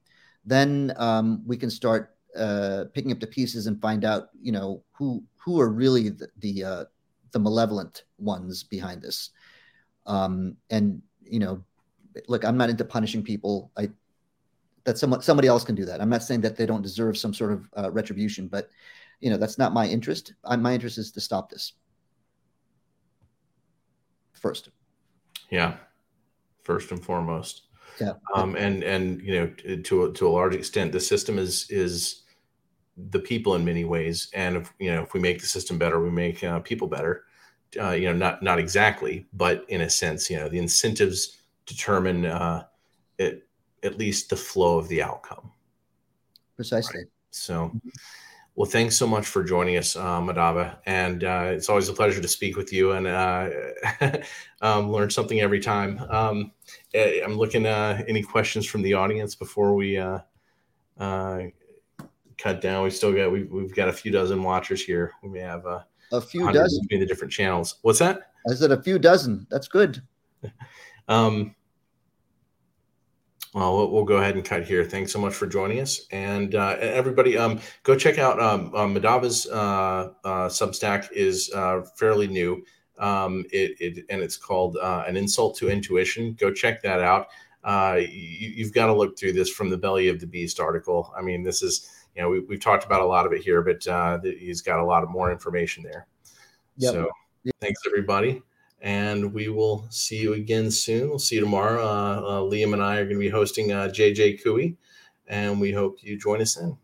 then um, we can start uh, picking up the pieces and find out, you know, who who are really the the, uh, the malevolent ones behind this. Um, and you know, look, I'm not into punishing people. I that someone somebody else can do that. I'm not saying that they don't deserve some sort of uh, retribution, but you know, that's not my interest. My interest is to stop this first. Yeah, first and foremost. Yeah. Um, and and you know to to a large extent, the system is is the people in many ways. And if you know if we make the system better, we make uh, people better. Uh, you know, not not exactly, but in a sense, you know, the incentives determine uh, it, at least the flow of the outcome. Precisely. Right? So. Mm-hmm well, thanks so much for joining us, uh, Madhava. And uh, it's always a pleasure to speak with you and uh, um, learn something every time. Um, eh, I'm looking uh, any questions from the audience before we uh, uh, cut down. We still got we've, we've got a few dozen watchers here. We may have uh, a few dozen between the different channels. What's that? I said a few dozen. That's good. um, well, we'll go ahead and cut here. Thanks so much for joining us, and uh, everybody, um, go check out um, uh, Madhava's uh, uh, Substack is uh, fairly new. Um, it, it, and it's called uh, an insult to intuition. Go check that out. you, have got to look through this from the belly of the beast article. I mean, this is you know we, we've talked about a lot of it here, but he's got a lot of more information there. Yep. So, yep. thanks everybody and we will see you again soon. We'll see you tomorrow. Uh, uh, Liam and I are going to be hosting uh, JJ Couey, and we hope you join us in.